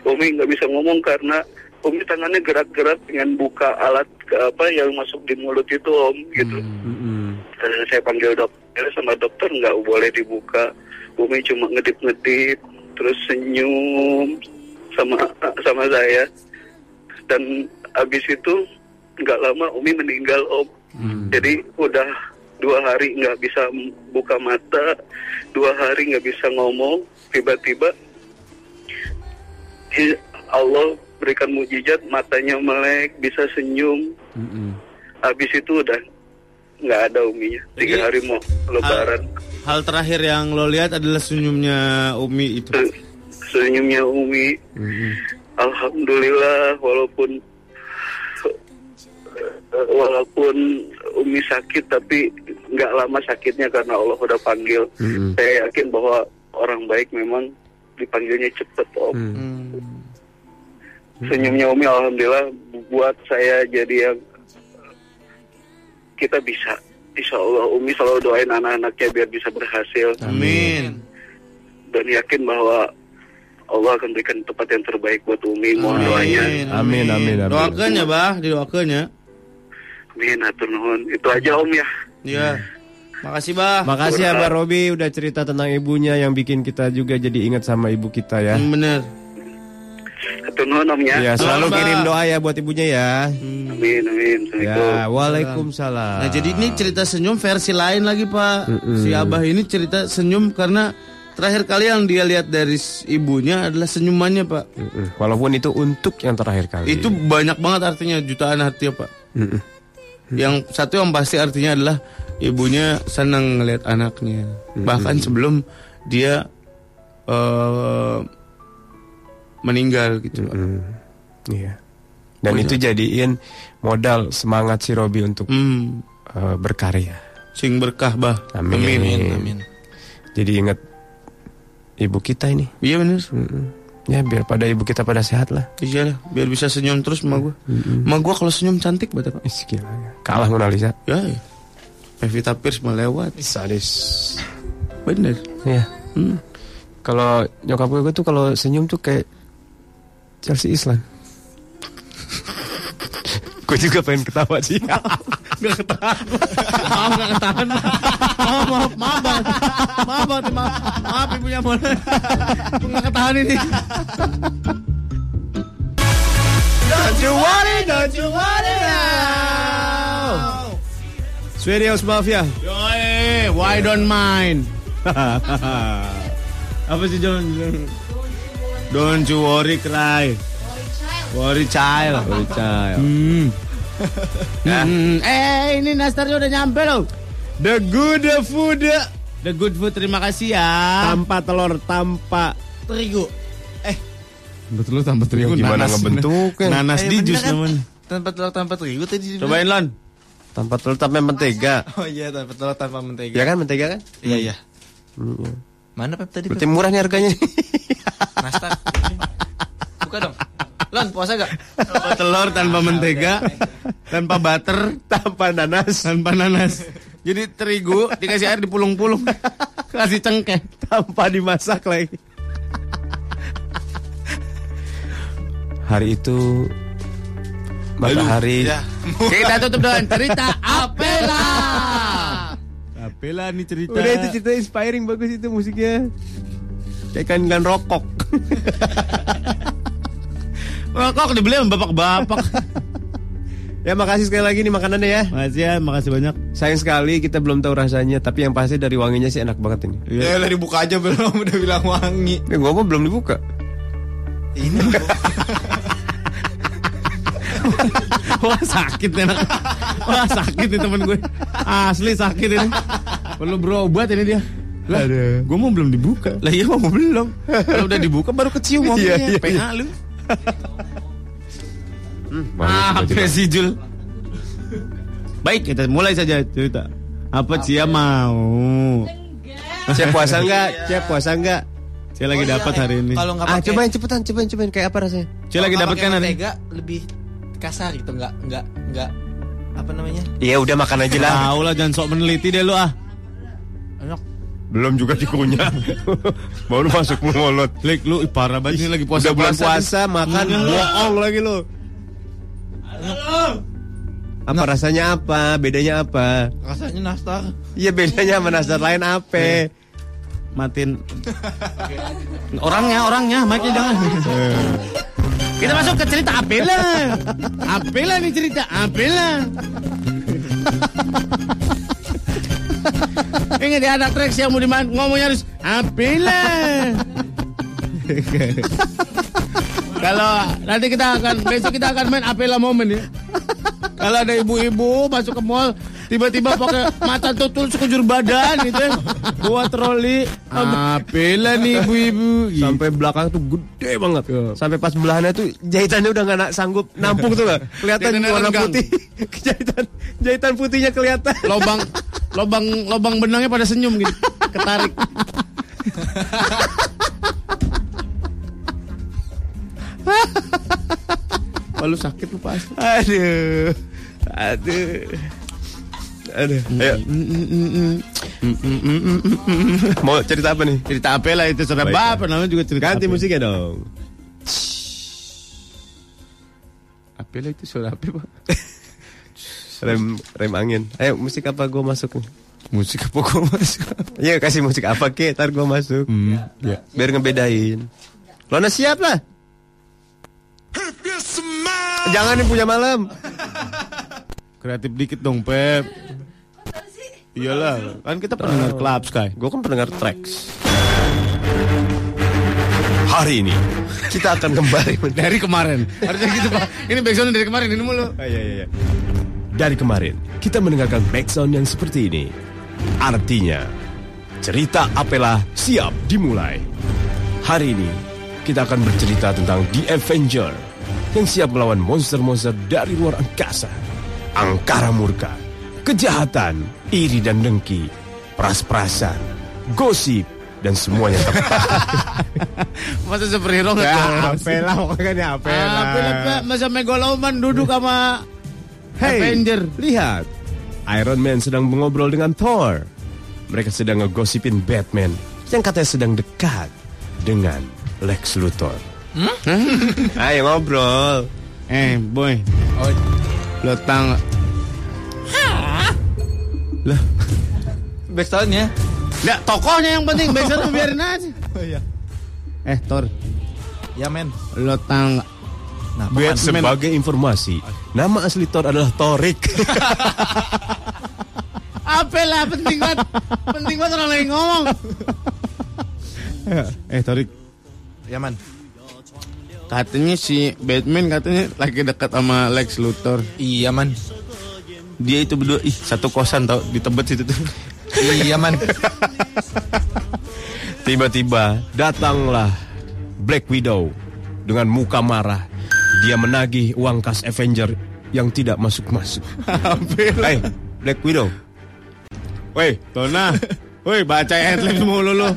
J: Umi nggak bisa ngomong karena Umi tangannya gerak-gerak dengan buka alat ke apa yang masuk di mulut itu Om gitu.
D: Mm-mm.
J: Dan saya panggil dokter sama dokter nggak boleh dibuka. Umi cuma ngedip-ngedip, terus senyum sama sama saya. Dan habis itu nggak lama Umi meninggal Om. Jadi udah dua hari nggak bisa buka mata, dua hari nggak bisa ngomong. Tiba-tiba i- Allah berikan mujizat, matanya melek, bisa senyum.
D: Mm-mm.
J: Habis itu udah nggak ada uminya. Tiga
E: Jadi,
J: hari mau lebaran.
E: Hal terakhir yang lo lihat adalah senyumnya Umi itu.
J: Se- Senyumnya Umi. Alhamdulillah walaupun walaupun Umi sakit tapi nggak lama sakitnya karena Allah udah panggil.
D: Mm-mm.
J: Saya yakin bahwa orang baik memang dipanggilnya cepet Om. Senyumnya Umi alhamdulillah buat saya jadi yang kita bisa. Insya Allah Umi selalu doain anak-anaknya biar bisa berhasil.
E: Amin.
J: Dan yakin bahwa Allah akan berikan tempat yang terbaik buat Umi. Mohon doanya.
D: Amin, amin, amin.
E: Doakan ya, Bah, didoakan ya.
J: Amin, atur nuhun. Itu aja Om ya.
E: Iya. Makasih, Bah.
D: Makasih ya Abah Robi udah cerita tentang ibunya yang bikin kita juga jadi ingat sama ibu kita ya.
E: Hmm, Bener.
J: Atur nuhun Om ya.
D: Ya, selalu kirim doa ya buat ibunya ya.
J: Amin, amin. Assalamualaikum.
D: Ya, waalaikumsalam.
E: Nah, jadi ini cerita senyum versi lain lagi, Pak. Si Abah ini cerita senyum karena terakhir kali yang dia lihat dari ibunya adalah senyumannya, Pak.
D: Mm-mm. Walaupun itu untuk yang terakhir kali.
E: Itu banyak banget artinya, jutaan artinya, Pak.
D: Mm-mm.
E: Yang satu yang pasti artinya adalah ibunya senang ngelihat anaknya. Bahkan sebelum dia eh, meninggal gitu.
D: Mm. Iya. Dan itu jadiin modal semangat si Robi untuk
E: Hmm,
D: eh, berkarya.
E: sing berkah, Bah.
D: Amin.
F: Amin, amin.
D: Jadi ingat ibu kita ini.
E: Iya bener.
D: Mm-mm. Ya biar pada ibu kita pada sehat lah.
E: Iya lah, biar bisa senyum terus sama gue. Sama gue kalau senyum cantik banget, Pak.
D: Ih, gila ya. Kalah Mona Lisa.
E: Ya, ya. Pevita Pierce melewat.
D: Sadis.
E: Bener.
D: Iya. Kalau nyokap gue tuh kalau senyum tuh kayak Chelsea Island. gue juga pengen ketawa sih.
E: Gak ketahan. maaf gak ketahan. Maaf, maaf, maaf bang. Maaf bang, maaf. Maaf ibunya mau. Gue gak ketahan ini.
D: Don't you worry, don't you worry now. Swedish Mafia.
E: Yoi, why don't mind? Apa sih John? Don't you worry, cry. Worry child.
D: Worry child.
E: Hmm. Hmm, Eh, ini nastarnya udah nyampe loh.
D: The good food
E: The good food, terima kasih ya.
D: tanpa telur, tanpa
F: Terigu.
E: Betul lu tanpa terigu
D: gimana
E: nanas.
D: ngebentuknya?
E: Nanas
F: Eh,
E: di jus
F: kan?
E: namanya.
F: Tanpa telur tanpa terigu tadi.
E: Cobain Lon.
D: tanpa telur, tanpa mentega.
F: Oh iya tanpa telur tanpa mentega.
D: Ya kan mentega kan?
F: Iya iya.
D: Hmm.
F: Mana Pep tadi?
D: Berarti murah nih harganya.
F: Nastar. Buka dong. Lon puasa gak?
E: Tanpa telur, tanpa mentega, tanpa butter,
D: tanpa nanas.
E: tanpa nanas. Jadi terigu dikasih air dipulung-pulung. Kasih cengkeh.
D: tanpa dimasak lagi. Hari itu matahari
F: Ya.
E: Kita tutup dengan cerita Apela. Apela nih cerita.
D: Udah itu cerita inspiring bagus itu musiknya. Kayak kan kan rokok.
E: Rokok dibeli sama bapak-bapak.
D: ya makasih sekali lagi nih makanannya ya.
E: Makasih ya, makasih banyak.
D: Sayang sekali kita belum tahu rasanya, tapi yang pasti dari wanginya sih enak banget ini.
F: Ya udah dibuka aja belum udah bilang wangi.
D: Eh, gua belum dibuka.
F: Ini
E: Wah sakit enak. Wah sakit nih temen gue. Asli sakit ini. Perlu berobat ini dia. Lah, gue mau belum dibuka. Lah iya mau belum. Kalau udah dibuka baru kecium wanginya.
D: Iya, iya,
E: PA lu.
D: Ah,
E: Apa sih Jul? Baik, kita mulai saja cerita. Apa Cia mau?
D: Cek puasa enggak? Cek puasa enggak?
E: Cia lagi
F: Oh, iya,
E: dapat hari ini.
F: Kalau nggak
D: Ah, cobain cepetan, cobain, cobain kayak apa rasanya?
E: Cia lagi dapat kan hari
F: lebih kasar gitu nggak nggak nggak apa namanya?
D: Iya, udah makan aja lah.
E: Tahu lah jangan sok meneliti deh lu ah.
F: Enak.
D: Belum juga dikunyah. Baru masuk mulut.
E: Lik lu parah banget ini lagi puasa
D: Udah bulan puasa, makan
E: Iya.
D: bohong lagi lu. Apa rasanya apa? Bedanya apa?
F: Rasanya nastar.
D: Iya bedanya sama nastar lain apa?
E: Matiin. Orangnya, orangnya, mic-nya jangan. Kita masuk ke cerita Apela. Apela nih cerita Apela. Ingat ya ada tracks yang mau dimain ngomongnya harus Apela. Kalau nanti kita akan besok kita akan main Apela momen ya. Kalau ada ibu-ibu masuk ke mall tiba-tiba pakai mata tutul sekujur badan gitu ya. Buat troli. Apela nih ibu-ibu. Gitu.
D: Sampai belakang tuh gede banget. Sampai pas belahannya tuh jahitannya udah nggak sanggup nampung tuh gak? Kelihatan warna putih. jahitan jahitan putihnya kelihatan.
E: lobang lobang lobang benangnya pada senyum gitu ketarik Wah, lu sakit lu pasti
D: Aduh. Aduh. Aduh. Ayo. Mau cerita apa nih?
E: cerita apa lah itu sudah
D: Baik,
E: bapak namanya juga cerita
D: Ganti musiknya dong.
E: Apela itu suara apa pak
D: Rem rem angin. Ayo musik apa gue masuk?
E: musik apa kok masuk
D: Iya kasih musik apa ke? Ntar gue masuk.
E: hmm. ya.
D: Biar ngebedain. Lona siap lah. Jangan nih punya malam.
E: kreatif dikit dong Pep iyalah kan kita pendengar club sky
D: Gue kan pendengar tracks. Hari ini kita akan kembali men-
E: dari kemarin harusnya gitu pak ini backsound dari kemarin ini mulu
D: Ah, iya, iya, iya. Dari kemarin kita mendengarkan backsound yang seperti ini. Artinya cerita Apela siap dimulai. Hari ini kita akan bercerita tentang The Avenger yang siap melawan monster-monster dari luar angkasa. Angkara murka, kejahatan, iri dan dengki, pras-prasan, gosip, dan semuanya tepat.
E: masa superhero nggak tahu?
D: Apela pokoknya Apela.
E: Apela Pak masa megaloman duduk sama
D: Hey,
E: Avenger
D: lihat. Iron Man sedang mengobrol dengan Thor. Mereka sedang ngegosipin Batman yang katanya sedang dekat dengan Lex Luthor. Ayo ngobrol.
E: Eh, boy. Lo tang
D: Lah,
F: Backsoundnya.
E: Nggak, tokohnya yang penting, backsound biarin aja.
F: Oh iya.
E: Eh, Thor,
F: Ya men.
E: lo tang
F: Nah,
D: Biar
E: Batman.
D: sebagai informasi, nama asli Thor adalah Torik.
E: Apa lah penting banget. penting banget orang lagi ngomong. eh, Torik,
F: Ya man.
E: Katanya si Batman katanya lagi dekat sama Lex Luthor.
F: Iya man.
E: Dia itu berdua ih satu kosan tau di Tebet situ tuh.
F: Iya man.
D: Tiba-tiba datanglah Black Widow dengan muka marah. Dia menagih uang kas Avenger yang tidak masuk-masuk. Hai, Black Widow.
E: Woi, Tona. Woi, baca headline mulu lu.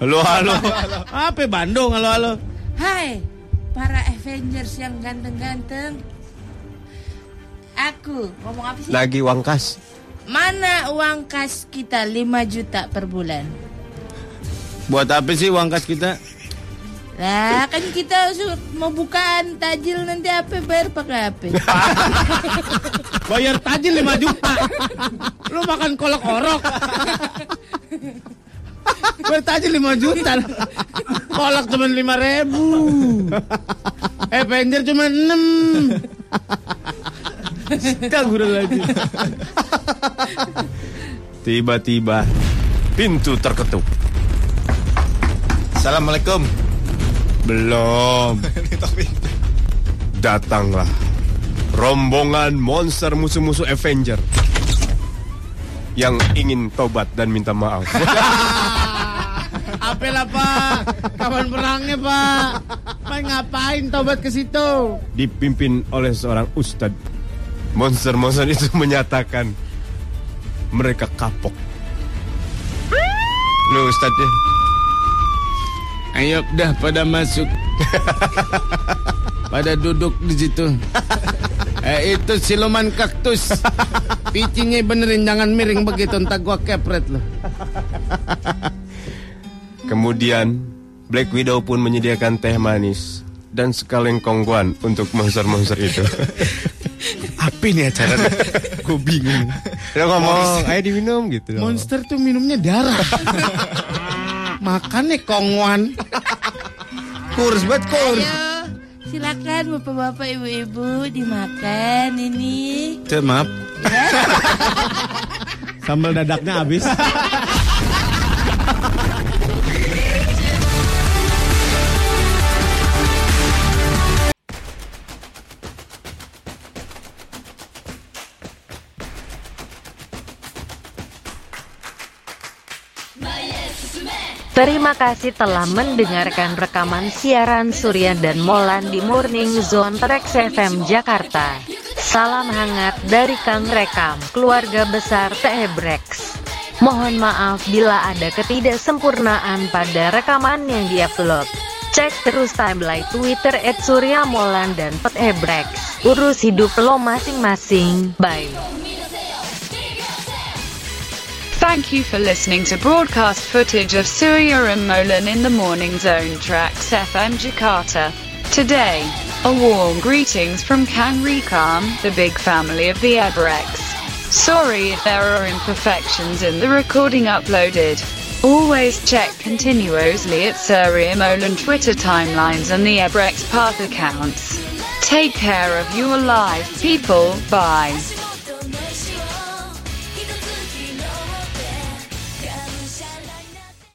D: Halo, halo.
E: Apa Bandung halo halo.
K: Hai, para Avengers yang ganteng-ganteng. Aku ngomong apa sih?
D: Nagih uang kas.
K: Mana uang kas kita 5 juta per bulan?
E: Buat apa sih uang kas kita?
K: Lah kan kita mau bukaan tajil nanti apa bayar pakai apa?
E: Bayar tajil 5 juta. Lu makan kolak orok. Bayar tajil 5 juta. Kolak cuma 5 ribu. Avenger cuma 6. Kabur lagi.
D: Tiba-tiba pintu terketuk.
F: Assalamualaikum.
D: Belum. Datanglah rombongan monster musuh-musuh Avenger yang ingin tobat dan minta maaf.
E: Apa lah pak? Kapan perangnya pak? Pak ngapain tobat ke situ?
D: Dipimpin oleh seorang ustadz. Monster-monster itu menyatakan mereka kapok. Lu ustadznya.
E: Ayo dah pada masuk. pada duduk di situ. Eh itu siluman kaktus. Picinya benerin jangan miring begitu entar gua kepret lo.
D: Kemudian Black Widow pun menyediakan teh manis dan sekaleng kongguan untuk monster-monster itu.
E: Apa ini acara? Gue bingung.
D: Dia ngomong, ayo diminum gitu loh.
E: Monster tuh minumnya darah. Makannya kongwan. Kurs banget kurs.
K: Ayo, silakan bapak-bapak ibu-ibu dimakan ini.
E: Cek, maaf. Sambal dadaknya habis.
A: Terima kasih telah mendengarkan rekaman siaran Surya dan Molan di Morning Zone Trax FM Jakarta. Salam hangat dari Kang Rekam, keluarga besar Tebrex. Mohon maaf bila ada ketidaksempurnaan pada rekaman yang diupload. Cek terus timeline Twitter at Surya Molan dan Petebrex. Urus hidup lo masing-masing. Bye.
B: Thank you for listening to broadcast footage of Surya and Molan in the Morning Zone tracks FM Jakarta. Today, a warm greetings from Kang Rekam, the big family of the Ebrex. Sorry if there are imperfections in the recording uploaded. Always check continuously at Surya Molan Twitter timelines and the Ebrex Path accounts. Take care of your life, people. Bye.